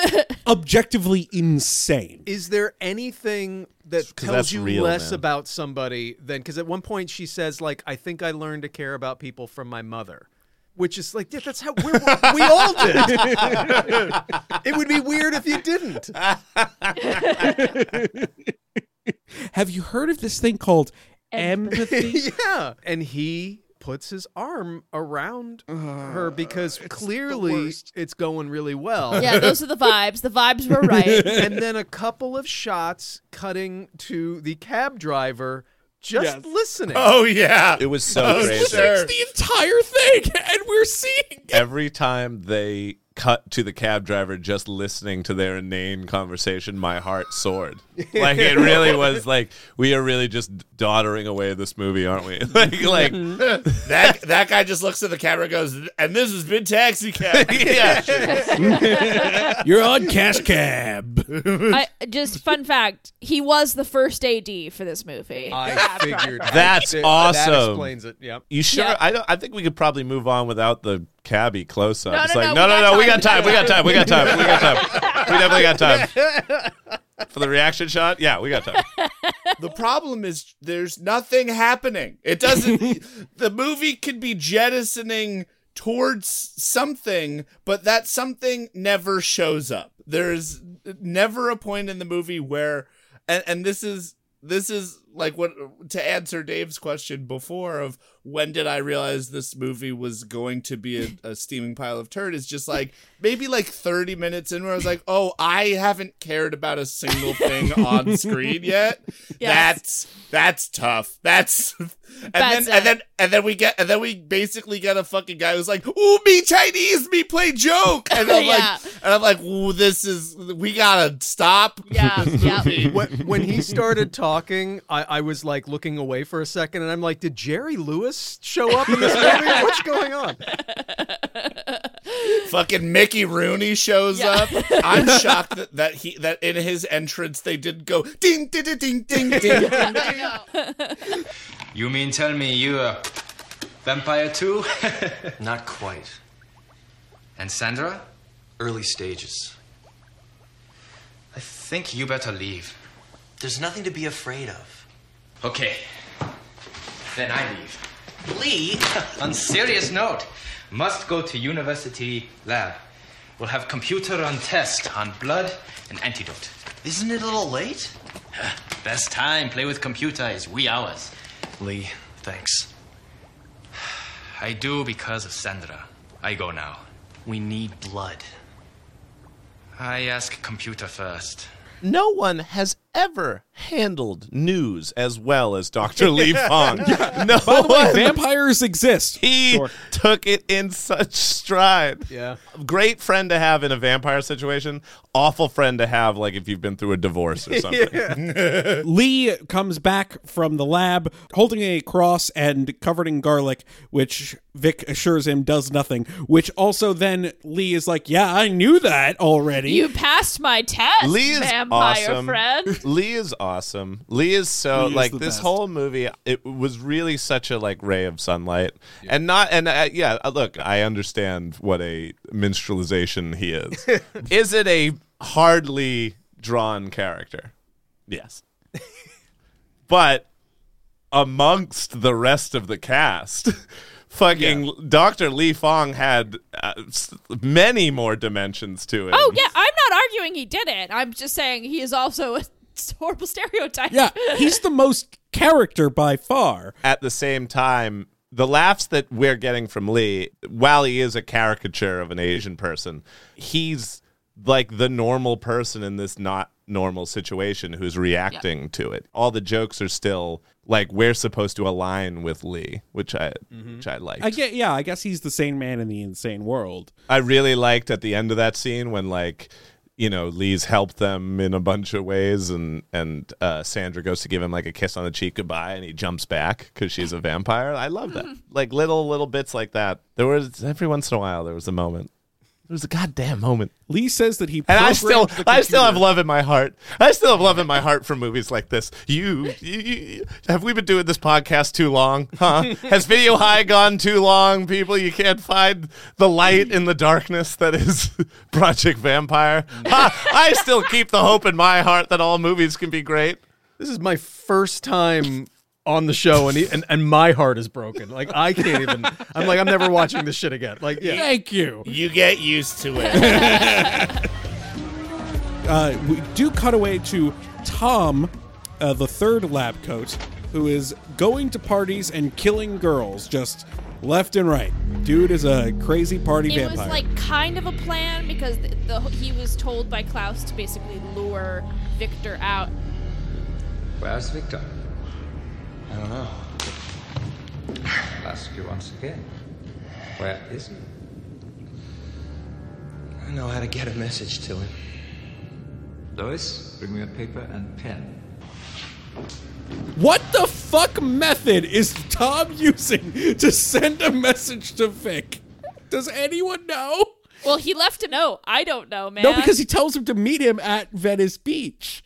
E: objectively insane.
B: Is there anything that tells you
A: real,
B: less
A: man.
B: about somebody than because at one point she says like I think I learned to care about people from my mother, which is like yeah, that's how we're, we all did. it would be weird if you didn't.
E: Have you heard of this thing called empathy?
B: yeah, and he puts his arm around uh, her because clearly it's going really well.
K: Yeah, those are the vibes. The vibes were right.
B: and then a couple of shots cutting to the cab driver just listening.
F: Oh yeah,
A: It was so
F: Oh,
A: crazy.
F: sure.
E: the entire thing, and we're seeing
A: Every time they cut to the cab driver just listening to their inane conversation, my heart soared. Like it really was like we are really just doddering away this movie, aren't we? like like
F: that that guy just looks at the camera and goes, and this has been Taxi Cab.
A: yeah.
E: You're on cash cab.
K: I, just fun fact: he was the first AD for this movie.
B: I figured
A: That's
B: that,
A: awesome.
B: That explains it. Yep.
A: You sure?
K: Yeah.
A: I don't. I think we could probably move on without the cabbie close up.
K: No,
A: it's
K: no,
A: like
K: no,
A: no,
K: we
A: no,
K: got
A: no. We got time. We got time. We got time. We got time. We definitely got time for the reaction shot. Yeah, we got time.
F: the problem is there's nothing happening. It doesn't. the movie could be jettisoning towards something, but that something never shows up. There's never a point in the movie where, and, and this is this is like what to answer Dave's question before of when did I realize this movie was going to be a, a steaming pile of turd is just like maybe like 30 minutes in where I was like, oh, I haven't cared about a single thing on screen yet.
K: Yes.
F: That's that's tough. That's and
K: That's
F: then and then and then we get and then we basically get a fucking guy who's like, "Ooh, me Chinese, me play joke," and I'm
K: Yeah.
F: like, and I'm like, "Ooh, this is we gotta stop."
K: Yeah, yeah.
B: when, when he started talking, I, I was like looking away for a second, and I'm like, "Did Jerry Lewis show up in this movie? What's going on?"
F: Fucking Mickey Rooney shows
K: Yeah.
F: up. I'm shocked that, that he that in his entrance they did go ding ding ding ding ding ding. ding.
P: You mean tell me you a vampire too?
I: Not quite.
P: and Sandra?
I: Early stages.
P: I think you better leave.
I: There's nothing to be afraid of.
P: Okay. Then I leave. Lee, on serious note, must go to university lab. We'll have computer run test on blood and antidote.
I: Isn't it a little late?
P: Best time play with computer is wee hours.
I: Lee, thanks.
P: I do because of Sandra. I go now.
I: We need blood.
P: I ask computer first.
A: No one has ever handled news as well as Dr. Lee Fong. No
E: By the way,
A: one.
E: vampires exist.
A: He took it in such stride.
B: Yeah.
A: Great friend to have in a vampire situation. Awful friend to have, like if you've been through a divorce or something.
E: Lee comes back from the lab holding a cross and covered in garlic, which Vic assures him does nothing. Which also then Lee is like, Yeah, I knew that already.
K: You passed my test,
A: Lee is
K: vampire
A: awesome.
K: friend.
A: Lee is awesome. Lee is so
E: Lee is
A: like
E: the
A: this
E: best.
A: whole movie. It was really such a like ray of sunlight, and not and uh, yeah. uh, Look, I understand what a minstrelization he is. is it a hardly drawn character? Yes, but amongst the rest of the cast. Fucking Dr. Lee Fong had uh, many more dimensions to it.
K: Oh yeah, I'm not arguing he did it. I'm just saying he is also a horrible stereotype.
E: yeah, he's the most character by far.
A: at the same time, the laughs that we're getting from Lee, while he is a caricature of an Asian person, he's like the normal person in this not normal situation who's reacting to it. All the jokes are still like we're supposed to align with Lee, which I mm-hmm. which I like.
E: I get yeah, I guess he's the sane man in the insane world.
A: I really liked at the end of that scene when like you know Lee's helped them in a bunch of ways and and uh, Sandra goes to give him like a kiss on the cheek goodbye and he jumps back because she's a vampire. I love that. like little little bits like that. There was every once in a while there was a moment. There was a goddamn moment.
E: Lee says that he
A: And I still I still have love in my heart. I still have love in my heart for movies like this. You, you, you have we been doing this podcast too long? Huh? Has Video High gone too long, people? You can't find the light in the darkness that is Project Vampire. Ha! I still keep the hope in my heart that all movies can be great.
B: This is my first time on the show, and, he, and and my heart is broken. Like I can't even. I'm like I'm never watching this shit again. Like yeah.
E: Thank you.
F: You get used to it.
E: uh, we do cut away to Tom, uh, the third lab coat, who is going to parties and killing girls just left and right. Dude is a crazy party
K: It
E: vampire.
K: was like kind of a plan because the, the he was told by Klaus to basically lure Victor out.
P: Where's Victor? I don't know. I'll ask you once again. Where is he?
I: I know how to get a message to him.
P: Lois, bring me a paper and pen.
E: what the fuck method is Tom using to send a message to Vic? Does anyone know?
K: Well, he left a note. I don't know, man.
E: No, because he tells him to meet him at Venice Beach.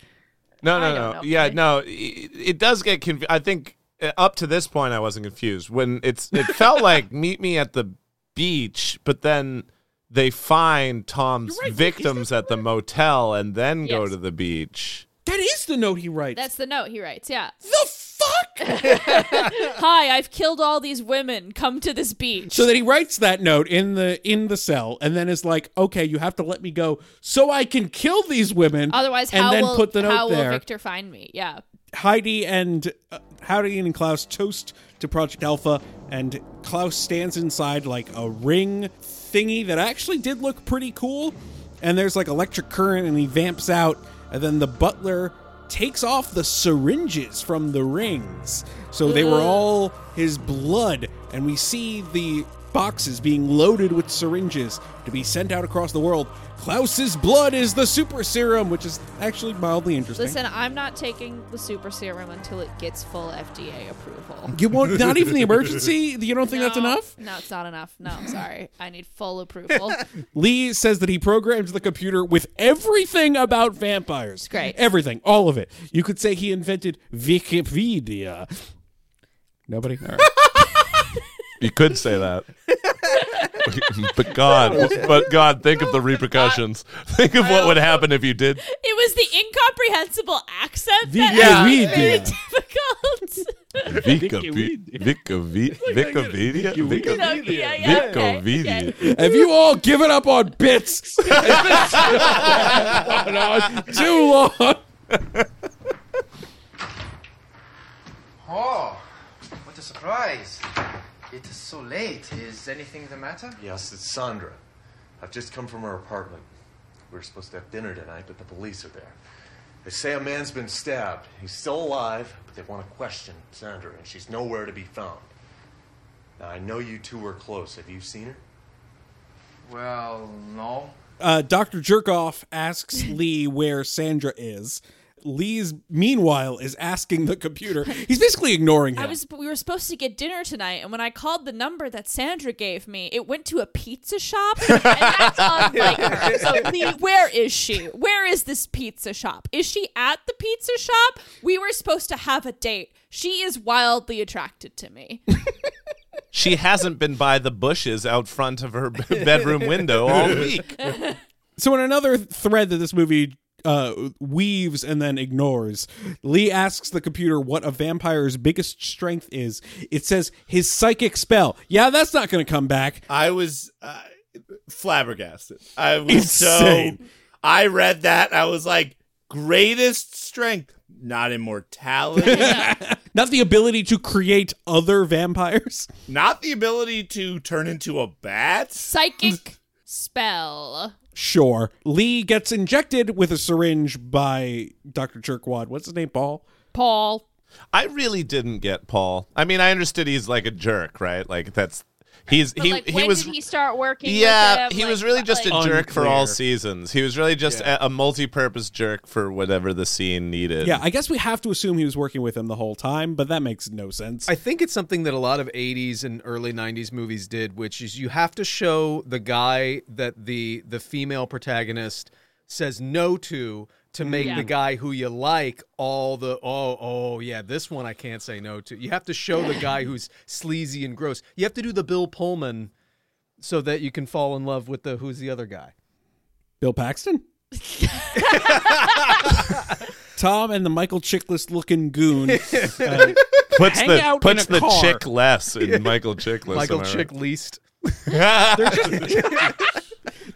A: No, no, no.
K: know,
A: Yeah,
K: man.
A: no. It, it does get confused. I think up to this point, I wasn't confused. When it's, it felt like meet me at the beach, but then they find Tom's victims at the motel and then go to the beach.
E: That is the note he writes.
K: That's the note he writes. Yeah.
E: the fuck?
K: Hi, I've killed all these women. Come to this beach.
E: So that he writes that note in the in the cell, and then is like, "Okay, you have to let me go so I can kill these women."
K: Otherwise,
E: and
K: how
E: then
K: will
E: put the note
K: how
E: there.
K: will Victor find me? Yeah.
E: Heidi and uh, Heidi and Klaus toast to Project Alpha, and Klaus stands inside like a ring thingy that actually did look pretty cool. And there's like electric current, and he vamps out, and then the butler takes off the syringes from the rings. So they were all his blood, and we see the boxes being loaded with syringes to be sent out across the world. Klaus's blood is the super serum, which is actually mildly interesting.
K: Listen, I'm not taking the super serum until it gets full FDA approval.
E: You won't, not even the emergency? You don't think that's enough?
K: No, it's not enough. No, I'm sorry. I need full approval.
E: Lee says that he programmed the computer with everything about vampires.
K: Great.
E: Everything. All of it. You could say he invented Wikipedia. Nobody? All right.
A: You could say that. but God, but God, think of the repercussions. Think of what would happen if you did.
K: It was the incomprehensible accent that
A: Yeah.
K: made it very
A: Wikipedia.
K: difficult. Okay,
A: Wikipedia.
E: Have you all given up on bits? It's been no, no, too long.
P: Oh, what a surprise. It is so late. Is anything the matter?
S: Yes, it's Sandra. I've just come from her apartment. We were supposed to have dinner tonight, but the police are there. They say a man's been stabbed. He's still alive, but they want to question Sandra, and she's nowhere to be found. Now, I know you two were close. Have you seen her?
P: Well, no.
E: Uh, Dr. Jerkoff asks Lee where Sandra is. Lee's, meanwhile, is asking the computer. He's basically ignoring him.
K: I was we were supposed to get dinner tonight, and when I called the number that Sandra gave me, it went to a pizza shop, and that's unlike her. So, Lee, where is she? Where is this pizza shop? Is she at the pizza shop? We were supposed to have a date. She is wildly attracted to me.
A: She hasn't been by the bushes out front of her bedroom window all week.
E: So, in another thread that this movie uh, weaves and then ignores, Lee asks the computer what a vampire's biggest strength is. It says his psychic spell. Yeah, that's not going to come back.
F: I was uh, flabbergasted. I was
E: Insane.
F: so. I read that. I was like, greatest strength, not immortality,
E: Not the ability to create other vampires.
F: not the ability to turn into a bat.
K: Psychic spell.
E: Sure. Lee gets injected with a syringe by Dr. Jerkwad. What's his name? Paul?
K: Paul.
A: I really didn't get Paul. I mean, I understood he's like a jerk, right? Like that's he's
K: But
A: he
K: like,
A: he was
K: did he start working?
A: yeah,
K: with him?
A: he
K: Like,
A: was really just a
K: like-
A: jerk for all seasons. He was really just a, a multi-purpose jerk for whatever the scene needed.
E: Yeah, I guess we have to assume he was working with him the whole time, but that makes no sense.
B: I think it's something that a lot of 80s and early 90s movies did, which is you have to show the guy that the the female protagonist says no to to make
K: Yeah.
B: the guy who you like all the oh oh yeah this one I can't say no to. You have to show the guy who's sleazy and gross. You have to do the Bill Pullman so that you can fall in love with the who's the other guy.
E: Bill Paxton? Tom and the Michael Chiklis looking goon uh,
A: puts
E: hang
A: the
E: out
A: puts
E: in
A: the
E: car.
A: chick less in Michael Chiklis.
B: Michael Chick
A: right?
B: least.
E: they're just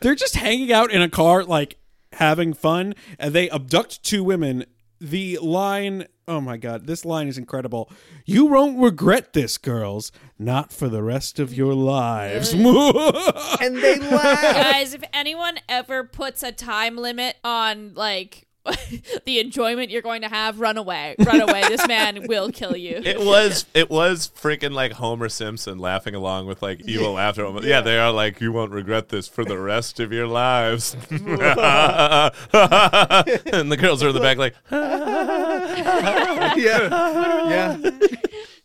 E: they're just hanging out in a car like having fun and they abduct two women. The line oh my god this line is incredible. You won't regret this girls. Not for the rest of your lives.
B: And they laugh.
K: Guys, if anyone ever puts a time limit on like the enjoyment you're going to have, run away. Run away. this man will kill you.
A: It was it was freaking like Homer Simpson laughing along with like evil laughter. Yeah. they are like you won't regret this for the rest of your lives. and the girls are in the back like
B: yeah. Yeah.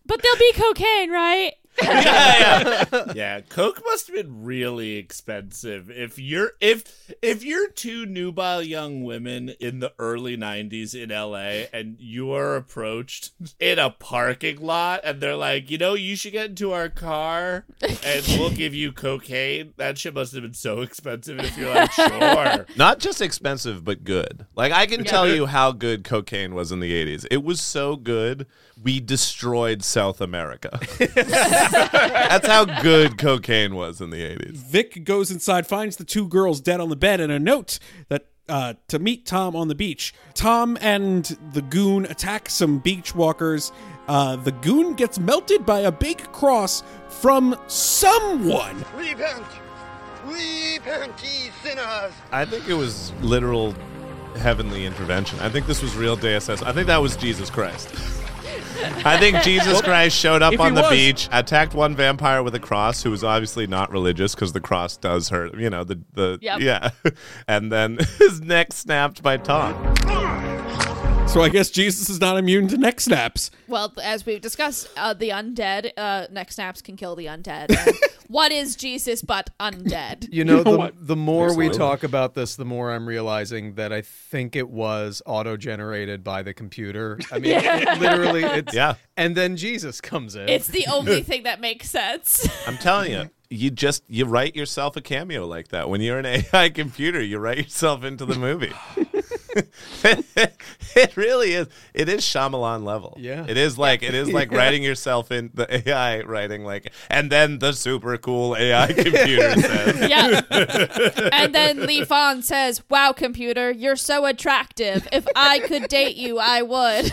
K: But there'll be cocaine, right?
F: Yeah, yeah. Coke must have been really expensive. If you're if if you're two nubile young women in the early '90s in LA and you are approached in a parking lot and they're like, you know, you should get into our car and we'll give you cocaine. That shit must have been so expensive. If you're like, sure,
A: not just expensive but good. Like I can tell you how good cocaine was in the 80s. It was so good we destroyed South America. That's how good cocaine was in the 80s.
E: Vic goes inside, finds the two girls dead on the bed, and a note that uh, to meet Tom on the beach. Tom and the goon attack some beach walkers. Uh, the goon gets melted by a big cross from someone.
T: Repent! Repent, ye sinners!
A: I think it was literal heavenly intervention. I think this was real Deus Ex. I think that was Jesus Christ. I think Jesus Christ showed up
E: If
A: on
E: he
A: the
E: was-
A: beach, attacked one vampire with a cross who was obviously not religious because the cross does hurt. You know the the
K: Yep.
A: yeah, and then his neck snapped by Tom.
E: So I guess Jesus is not immune to neck snaps.
K: Well, as we've discussed, uh, the undead uh, neck snaps can kill the undead. And what is Jesus but undead?
B: You know, the,
E: what?
B: the more we
E: There's-
B: talk about this, the more I'm realizing that I think it was auto generated by the computer. I mean, it, literally, it's.
A: Yeah.
B: And then Jesus comes in.
K: It's the only thing that makes sense.
A: I'm telling you. You just you write yourself a cameo like that. When you're an AI computer, you write yourself into the movie. it really is. It is Shyamalan level.
B: Yeah.
A: It is like it is like
B: Yeah.
A: writing yourself in the AI writing like, and then the super cool AI computer says,
K: yeah. And then Lee Fong says, Wow, computer, you're so attractive. If I could date you, I would.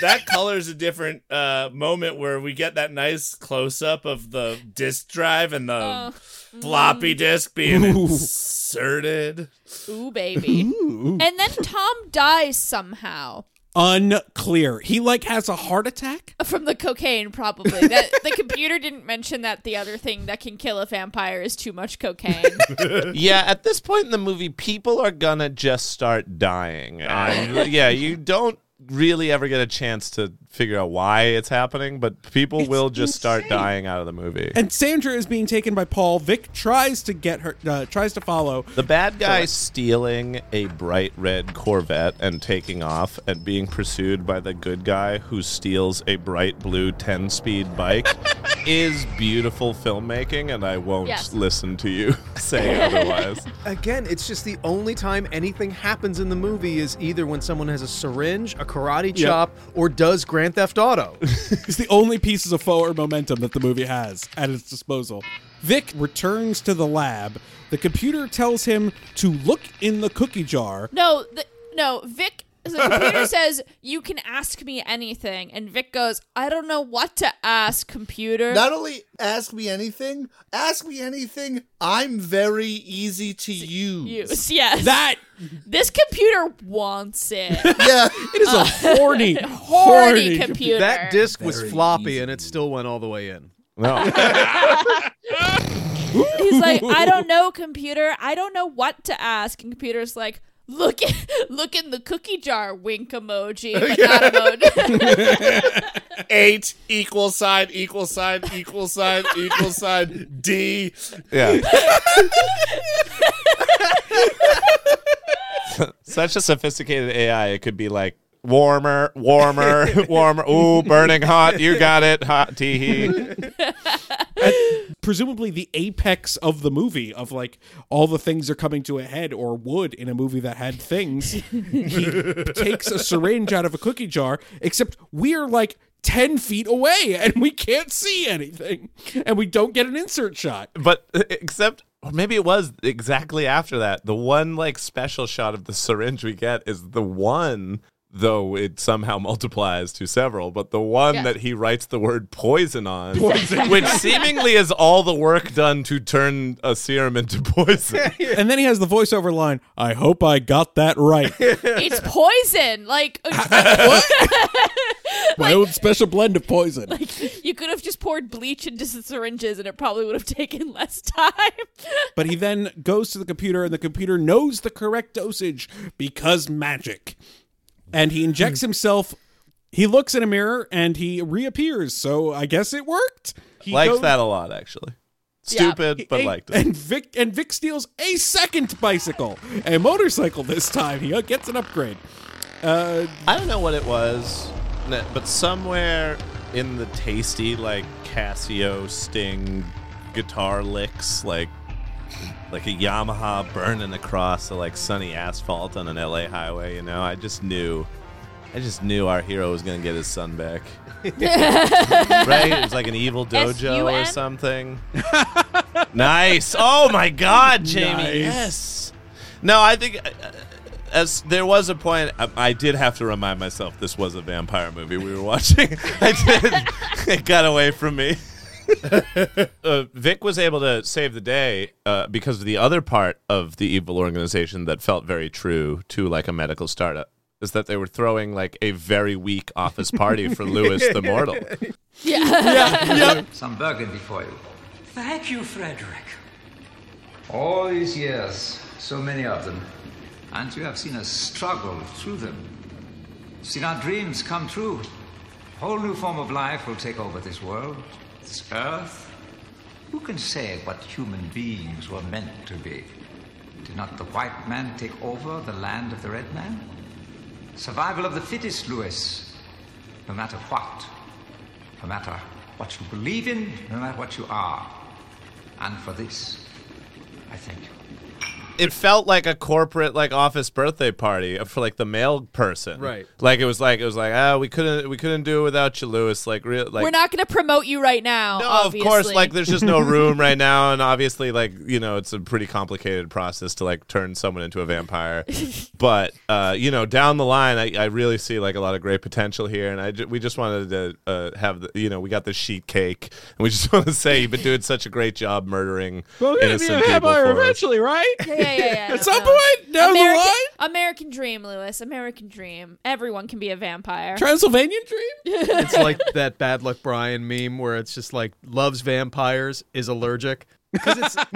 F: that color's a different uh, moment where we get that nice close up of the disk drive and the
K: Oh.
F: Floppy disk being
E: Ooh.
F: inserted.
K: Ooh, baby. And then Tom dies somehow.
E: Unclear. He like has a heart attack.
K: From the cocaine, probably. That the computer didn't mention that the other thing that can kill a vampire is too much cocaine.
A: yeah, at this point in the movie, people are gonna just start dying. Um, yeah, you don't really ever get a chance to figure out why it's happening, but people will just start dying out of the movie.
E: And Sandra is being taken by Paul. Vic tries to get her, uh, tries to follow.
A: The bad guy stealing a bright red Corvette and taking off and being pursued by the good guy who steals a bright blue 10 speed bike is beautiful filmmaking, and I won't
B: Yes.
A: listen to you say otherwise.
B: Again, it's just the only time anything happens in the movie is either when someone has a syringe, a karate
E: Yep.
B: chop, or does Grand Theft Auto.
E: It's the only pieces of forward momentum that the movie has at its disposal. Vic returns to the lab. The computer tells him to look in the cookie jar.
K: no, the, no, Vic. The computer says you can ask me anything, and Vic goes, "I don't know what to ask, computer."
F: Not only ask me anything, ask me anything. I'm very easy to use.
K: Use, yes.
E: That
K: this computer wants it.
F: yeah,
E: it is a horny,
K: horny computer.
B: That disc was
F: Very
B: floppy and it still went all the way in.
A: No.
K: He's like, I don't know, computer. I don't know what to ask. And computer's like, look, look in the cookie jar. Wink emoji, but not emoji.
F: Eight equal sign, equal sign, equal sign, equal sign, D.
A: Yeah. Such a sophisticated AI, it could be like warmer, warmer, warmer. Ooh, burning hot. You got it. Hot tee hee.
E: Presumably the apex of the movie of like all the things are coming to a head or would in a movie that had things he takes a syringe out of a cookie jar except we're like 10 feet away and we can't see anything and we don't get an insert shot
A: But uh, except, or maybe it was exactly after that. The one like special shot of the syringe we get is the one, though it somehow multiplies to several, but the one
K: Yeah.
A: that he writes the word poison on,
E: Poison.
A: which seemingly is all the work done to turn a serum into poison.
E: and then he has the voiceover line i hope i got that right
K: it's poison. Like,
E: my own special blend of poison Like,
K: you could have just poured bleach into the syringes, and it probably would have taken less time.
E: but he then goes to the computer and the computer knows the correct dosage because magic and he injects himself he looks in a mirror and he reappears. So i guess it worked. He
A: Likes
E: goes-
A: that a lot, actually. Stupid, but
E: A-
A: liked it.
E: and vic and vic steals a second bicycle a motorcycle this time. He gets an upgrade. Uh
A: I don't know what it was, n- but somewhere in the tasty like Casio Sting guitar licks, like like a Yamaha burning across the like sunny asphalt on an LA highway. You know, I just knew, I just knew our hero was gonna get his son back. right? It was like an evil dojo or something. nice. Oh my God, Jamie.
E: Nice.
A: Yes. No, I think uh, as there was a point, I, I did have to remind myself this was a vampire movie we were watching. I did. it got away from me. uh, Vic was able to save the day uh, because of the other part of the evil organization that felt very true to like a medical startup is that they were throwing like a very weak office party for Lewis the Mortal.
U: Yeah yeah, some burgundy for you.
L: Thank you, Frederick.
U: All these years, so many of them, and you have seen us struggle through them. Seen our dreams come true. A whole new form of life will take over this world, this earth. Who can say what human beings were meant to be? Did not the white man take over the land of the red man? Survival of the fittest, Lewis. No matter what. No matter what you believe in, no matter what you are. And for this, I thank you.
A: It felt like a corporate like office birthday party for like the male person.
B: Right.
A: Like it was like it was like ah we couldn't we couldn't do it without you Lewis like real like
K: We're not going to promote you right now.
A: No,
K: obviously.
A: of course, like there's just no room right now, and obviously, like you know, it's a pretty complicated process to like turn someone into a vampire. but uh, you know, down the line, I, I really see like a lot of great potential here, and I ju- we just wanted to uh, have the you know we got the sheet cake, and we just want to say you've been doing such a great job murdering
C: Well, we're be
A: innocent
C: a
A: people
C: vampire
A: for us.
C: eventually, right?
K: Yeah, yeah, yeah. yeah.
C: At some point down the
K: American,
C: line?
K: American dream, Lewis. American dream. Everyone can be a vampire.
C: Transylvanian dream?
B: it's like that bad luck Brian meme where it's just like loves vampires is allergic. Because it's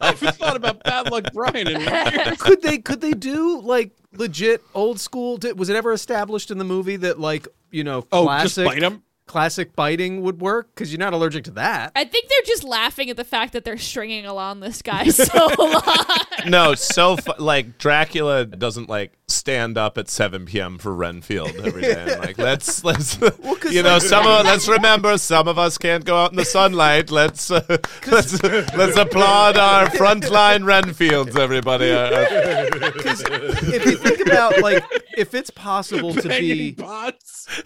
C: I've thought about bad luck Brian in
B: could they could they do like legit old school? Did, was it ever established in the movie that like you know
C: Oh, just
B: classic
C: bite 'em?
B: Classic biting would work? Because you're not allergic to that.
K: I think they're just laughing at the fact that they're stringing along this guy so long.
A: no, so fu- like Dracula doesn't like stand up at 7 p.m. for Renfield every day. Like let's let's you know
B: like-
A: some of let's remember some of us can't go out in the sunlight. Let's uh, let's let's applaud our frontline Renfields, everybody. Uh, uh,
B: if you think about like if it's possible to be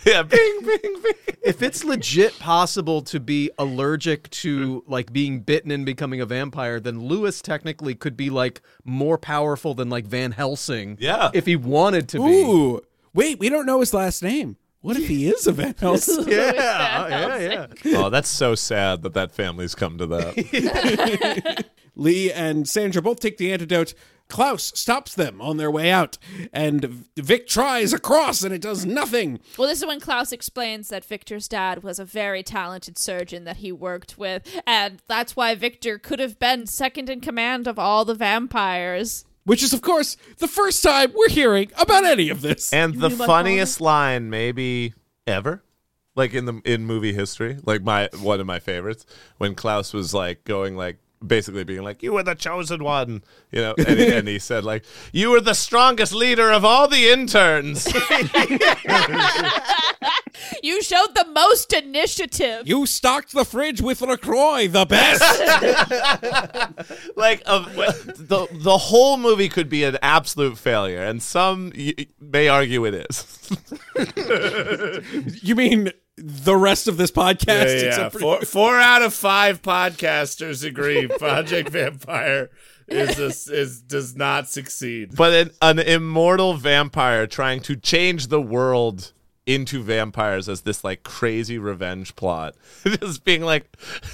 A: yeah, bing bing bing.
B: If it's legit possible to be allergic to like being bitten and becoming a vampire, then Lewis technically could be like more powerful than like Van Helsing.
A: Yeah.
B: If he wanted to be.
E: Ooh, wait, we don't know his last name. What if he is a Van Helsing?
B: Yeah, yeah, yeah.
A: Oh, that's so sad that that family's come to that.
E: Lee and Sandra both take the antidote. Klaus stops them on their way out, and Vic tries across, and it does nothing.
K: Well, this is when Klaus explains that Victor's dad was a very talented surgeon that he worked with, and that's why Victor could have been second in command of all the vampires.
E: Which is, of course, the first time we're hearing about any of this.
A: And the funniest line maybe ever, like in the in movie history, like my one of my favorites, when Klaus was like going like basically being like, "You were the chosen one," you know, and he, and he said like, "You were the strongest leader of all the interns."
K: You showed the most initiative.
E: You stocked the fridge with LaCroix, the best.
A: like uh, the the whole movie could be an absolute failure, and some y- may argue it is.
E: you mean the rest of this podcast?
F: Yeah, yeah.
E: except for-
F: Four, four out of five podcasters agree Project Vampire is a, is does not succeed.
A: but an, an immortal vampire trying to change the world into vampires as this like crazy revenge plot just being like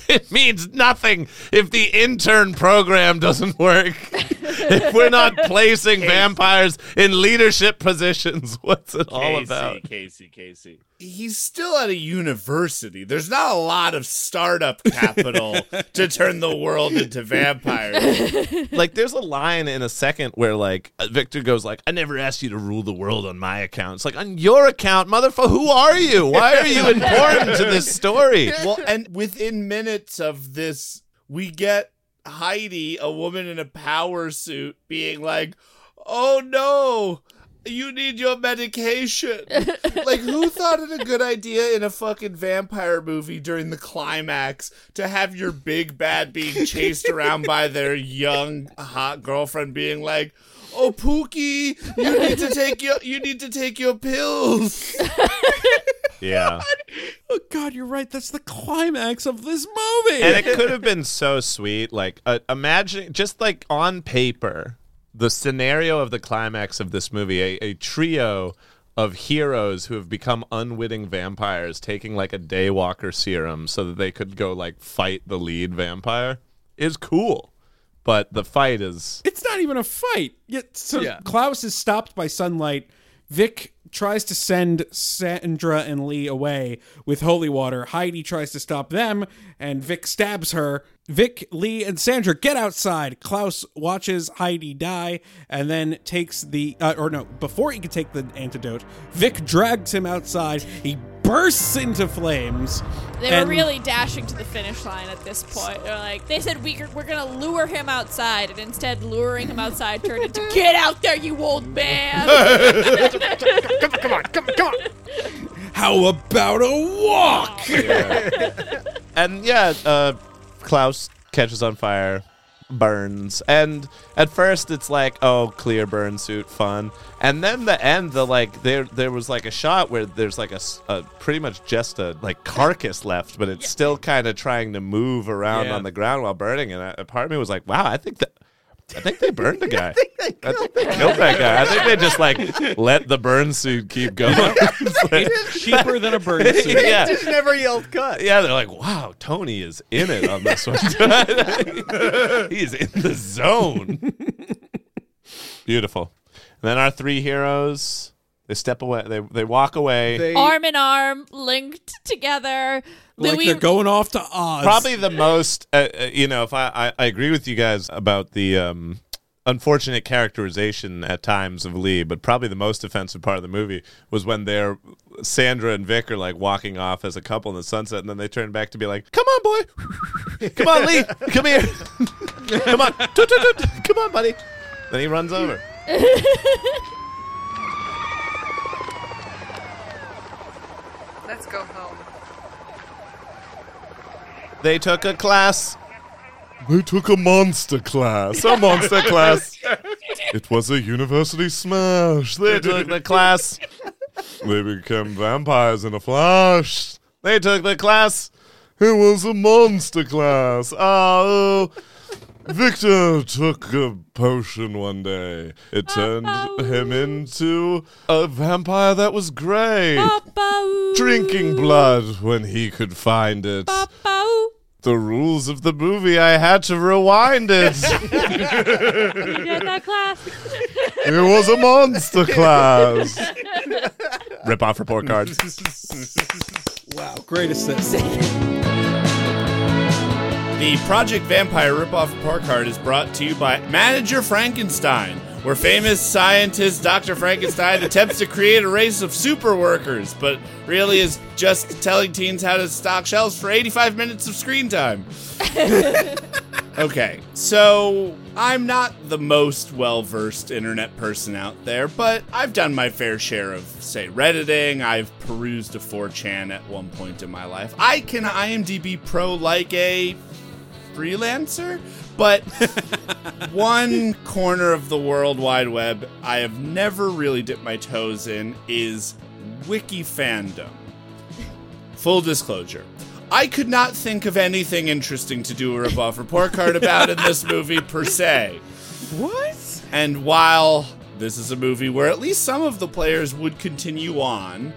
A: it means nothing if the intern program doesn't work if we're not placing vampires in leadership positions what's it all
F: Casey,
A: about
F: Casey, Casey. He's still at a university. There's not a lot of startup capital to turn the world into vampires.
A: like there's a line in a second where like uh, Victor goes like I never asked you to rule the world on my account. It's like on your account, motherfucker. Who are you? Why are you important to this story?
F: Well, and within minutes of this, we get Heidi, a woman in a power suit, being like, "Oh no." You need your medication. like, who thought it a good idea in a fucking vampire movie during the climax to have your big bad being chased around by their young hot girlfriend being like, "Oh, Pookie, you need to take your you need to take your pills."
A: Yeah.
E: oh God, you're right. That's the climax of this movie.
A: and it could have been so sweet. Like, uh, imagine just like on paper, the scenario of the climax of this movie: a, a trio of heroes who have become unwitting vampires, taking like a daywalker serum so that they could go like fight the lead vampire, is cool. but the fight is
E: It's not even a fight. Yet, so
A: Yeah.
E: Klaus is stopped by sunlight. Vic tries to send Sandra and Lee away with holy water. Heidi tries to stop them, and Vic stabs her. Vic, Lee, and Sandra get outside. Klaus watches Heidi die and then takes the, uh, or no, before he can take the antidote, Vic drags him outside. He bursts into flames.
K: They were really dashing to the finish line at this point. They're like, they said we, we're gonna lure him outside, and instead luring him outside turned into "Get out there, you old man!"
B: come, come on, come, come on.
E: How about a walk?
A: and yeah, uh, Klaus catches on fire, burns, and at first it's like, oh, clear burn suit, fun, and then the end, the like, there there was like a shot where there's like a pretty much just a like carcass left, but it's still kind of trying to move around
E: Yeah.
A: on the ground while burning, and a part of me was like, wow, I think that. I think they burned the guy. I think they killed that guy. I think they just like let the burn suit keep going. It's like-
E: Cheaper than a burn suit.
A: yeah.
B: Just never yelled cut.
A: Yeah, they're like, wow, Tony is in it on this one. He's in the zone. Beautiful. And then our three heroes, they step away. They they walk away.
K: arm in arm, linked together.
E: Like
K: Louis,
E: they're going off to Oz.
A: Probably the most, uh, uh, you know, if I, I I agree with you guys about the um, unfortunate characterization at times of Lee, but probably the most offensive part of the movie was when they're Sandra and Vic are like walking off as a couple in the sunset, and then they turn back to be like, "Come on, boy, come on, Lee, come here, come on, Toot, toot, toot. come on, buddy." Then he runs over.
O: Let's go home.
A: They took a class. They took a monster class. A monster class. It was a university smash. They took the class. They became vampires in a flash. They took the class. It was a monster class. Ah, oh. Victor took a potion one day. It turned him into a vampire that was gray. Drinking blood when he could find it. The rules of the movie, I had to rewind it.
K: you did that class.
A: It was a monster class. Rip off report cards.
E: wow, great sense.
F: The Project Vampire ripoff report card is brought to you by Manager Frankenstein, where famous scientist Dr. Frankenstein attempts to create a race of super workers, but really is just telling teens how to stock shelves for 85 minutes of screen time. okay, so I'm not the most well versed internet person out there, but I've done my fair share of, say, Redditing. I've perused a 4chan at one point in my life. I can IMDb Pro like a freelancer, but one corner of the World Wide Web I have never really dipped my toes in is wiki fandom. Full disclosure. I could not think of anything interesting to do a report card about in this movie per se.
E: What?
F: And while this is a movie where at least some of the players would continue on,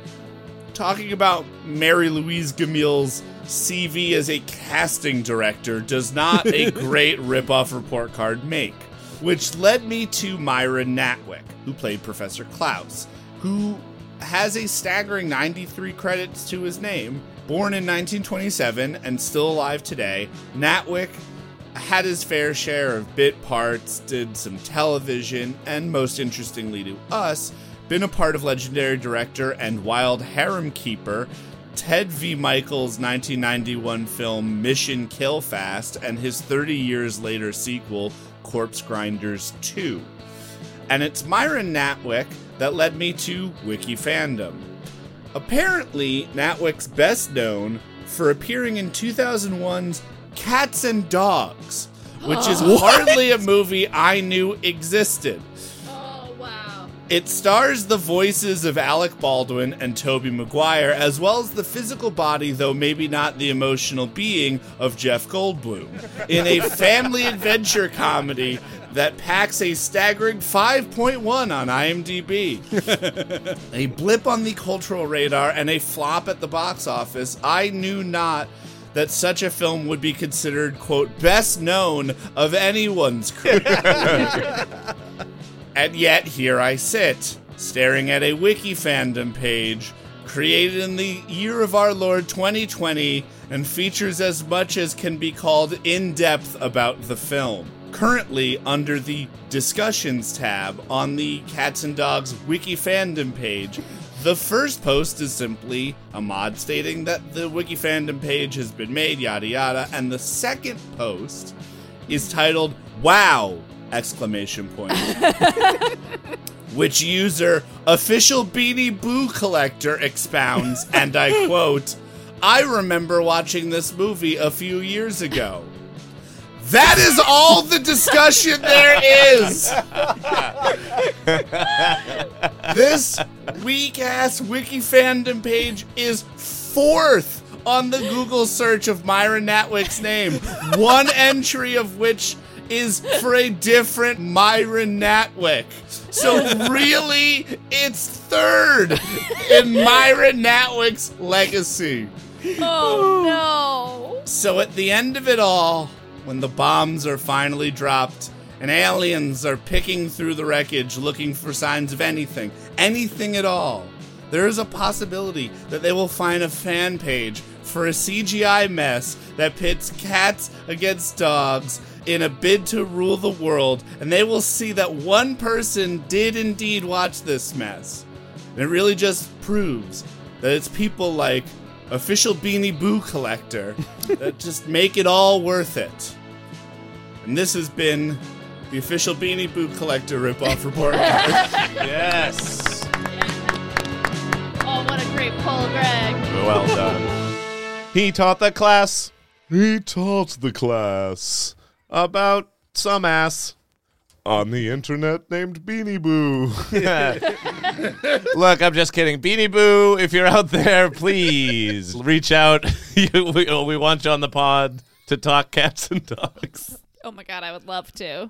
F: talking about Mary Louise Gamille's CV as a casting director does not a great ripoff report card make. Which led me to Myron Natwick, who played Professor Klaus, who has a staggering 93 credits to his name. Born in 1927 and still alive today, Natwick had his fair share of bit parts, did some television, and most interestingly to us, been a part of legendary director and wild harem keeper Ted V. Mikels' 1991 film Mission Kill Fast and his 30 years later sequel Corpse Grinders 2. And it's Myron Natwick that led me to Wiki Fandom. Apparently, Natwick's best known for appearing in 2001's Cats and Dogs, which is hardly a movie I knew existed. It stars the voices of Alec Baldwin and Tobey Maguire, as well as the physical body, though maybe not the emotional being, of Jeff Goldblum, in a family adventure comedy that packs a staggering 5.1 on IMDb. a blip on the cultural radar and a flop at the box office, I knew not that such a film would be considered, quote, best known of anyone's career. and yet, here I sit, staring at a wiki fandom page created in the year of our Lord 2020 and features as much as can be called in depth about the film. Currently under the discussions tab on the Cats and Dogs wiki fandom page, the first post is simply a mod stating that the wiki fandom page has been made, yada yada, and the second post is titled "Wow!" Exclamation point. which user official Beanie Boo collector expounds, and I quote, I remember watching this movie a few years ago. That is all the discussion there is. this weak ass wiki fandom page is fourth on the Google search of Myron Natwick's name, one entry of which is for a different Myron Natwick. So really, it's third in Myron Natwick's legacy.
K: Oh no.
F: So at the end of it all, when the bombs are finally dropped and aliens are picking through the wreckage looking for signs of anything, anything at all, there is a possibility that they will find a fan page for a CGI mess that pits cats against dogs in a bid to rule the world, and they will see that one person did indeed watch this mess. And it really just proves that it's people like official Beanie Boo collector that just make it all worth it. And this has been the official Beanie Boo collector ripoff report.
A: yes.
K: Oh, what a great pull, Greg.
A: Well done. He taught the class. He taught the class about some ass on the internet named Beanie Boo. Look, I'm just kidding. Beanie Boo, if you're out there, please reach out. You- we, oh, we want you on the pod to talk cats and dogs.
K: Oh my god, I would love to.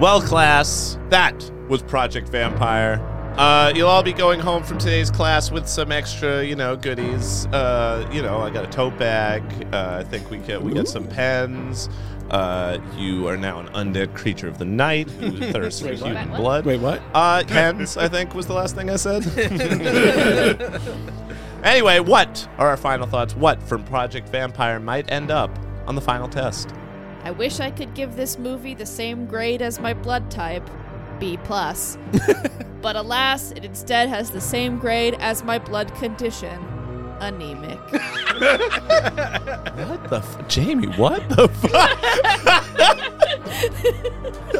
A: Well, class, that was Project Vampire. Uh, you'll all be going home from today's class with some extra, you know, goodies. Uh, you know, I got a tote bag. Uh, I think we get we get some pens. Uh, you are now an undead creature of the night who thirsts for
E: what?
A: human
E: What?
A: blood.
E: Wait, what?
A: Uh, pens, I think was the last thing I said. anyway, what are our final thoughts? What from Project Vampire might end up on the final test?
K: I wish I could give this movie the same grade as my blood type, B plus. but alas, it instead has the same grade as my blood condition, anemic.
A: What the f- Jamie? What the fuck?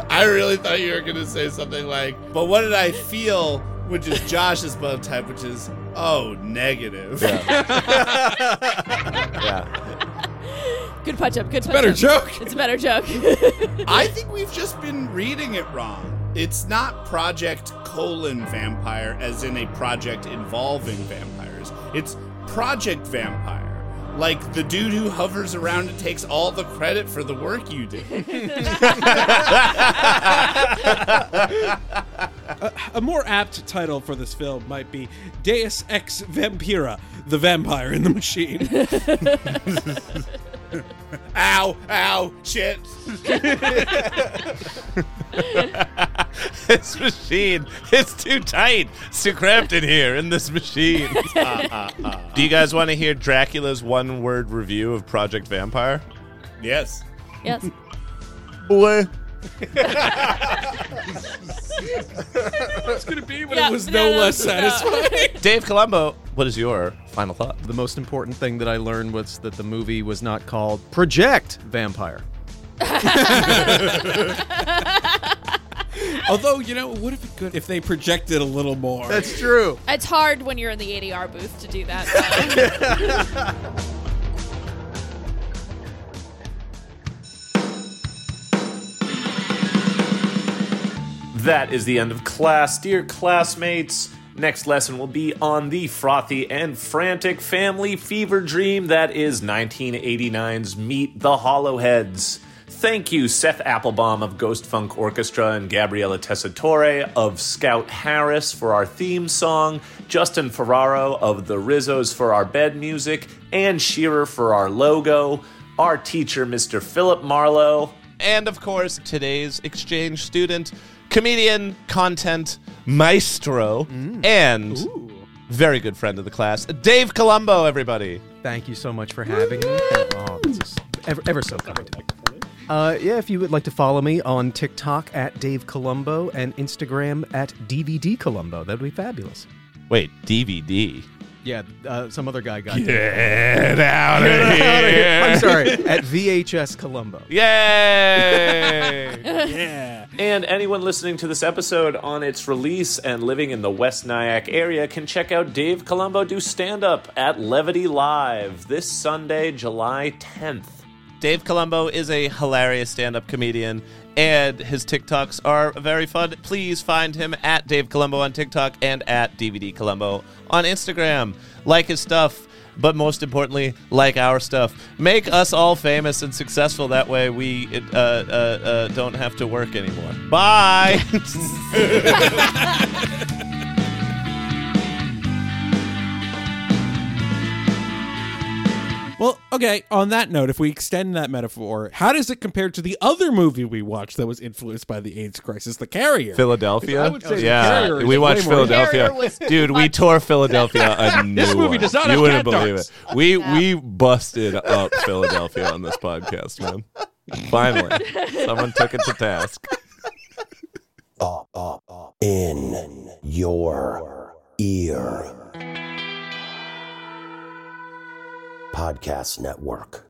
F: I really thought you were going to say something like, but what did I feel? Which is Josh's blood type, which is, oh, negative. yeah.
K: Good punch up, good punch up.
F: better
K: up.
F: joke.
K: It's a better joke.
F: I think we've just been reading it wrong. It's not Project colon vampire, as in a project involving vampires. It's Project Vampire. Like the dude who hovers around and takes all the credit for the work you did.
E: a, a more apt title for this film might be Deus Ex Vampira, the vampire in the machine.
F: ow, ow, shit.
A: this machine, it's too tight. It's too cramped in here in this machine. Do you guys want to hear Dracula's one word review of Project Vampire?
F: Yes.
K: Yes.
A: Boy.
E: it's gonna be, but
K: Yeah,
E: it was
K: no,
E: no,
K: no,
E: less
K: no.
E: satisfying.
A: Dave Colombo, what is your final thought?
B: The most important thing that I learned was that the movie was not called Project Vampire.
E: Although, you know, it would have been good if they projected a little more.
B: That's true.
K: It's hard when you're in the ADR booth to do that.
N: That is the end of class. Dear classmates, next lesson will be on the frothy and frantic family fever dream that is 1989's Meet the Hollowheads. Thank you, Seth Applebaum of Ghost Funk Orchestra and Gabriella Tessitore of Scout Harris for our theme song, Justin Ferraro of The Rizzos for our bed music, and Shearer for our logo, our teacher, Mr. Philip Marlowe,
A: and of course, today's exchange student, comedian, content maestro, mm. and very good friend of the class, Dave Colombo, everybody.
B: Thank you so much for having me. Oh, this is ever, ever so kind. Uh, yeah, if you would like to follow me on TikTok at Dave Colombo and Instagram at DVD Colombo, that would be fabulous.
A: Wait, DVD?
B: Yeah, uh, some other guy got
A: Get out,
B: Get outta
A: here.
B: I'm sorry, at VHS Colombo.
A: Yay!
N: yeah. And anyone listening to this episode on its release and living in the West Nyack area can check out Dave Colombo do stand up at Levity Live this Sunday, July 10th.
A: Dave Colombo is a hilarious stand up comedian, and his TikToks are very fun. Please find him at Dave Colombo on TikTok and at DVD Colombo on Instagram. Like his stuff, but most importantly, like our stuff. Make us all famous and successful. That way we uh, uh, uh, don't have to work anymore. Bye!
E: Well, okay, on that note, if we extend that metaphor, how does it compare to the other movie we watched that was influenced by the AIDS crisis, The Carrier?
A: Philadelphia?
E: I would say oh, The
A: yeah,
E: Carrier is
A: we
E: way
A: watched
E: more-
A: Philadelphia.
E: Carrier was-
A: Dude, we tore Philadelphia a new
E: This movie
A: one.
E: does not
A: You
E: have
A: wouldn't
E: cat
A: believe
E: darts.
A: it. We we busted up Philadelphia on this podcast, man. Finally, someone took it to task.
V: in your ear. Podcast Network.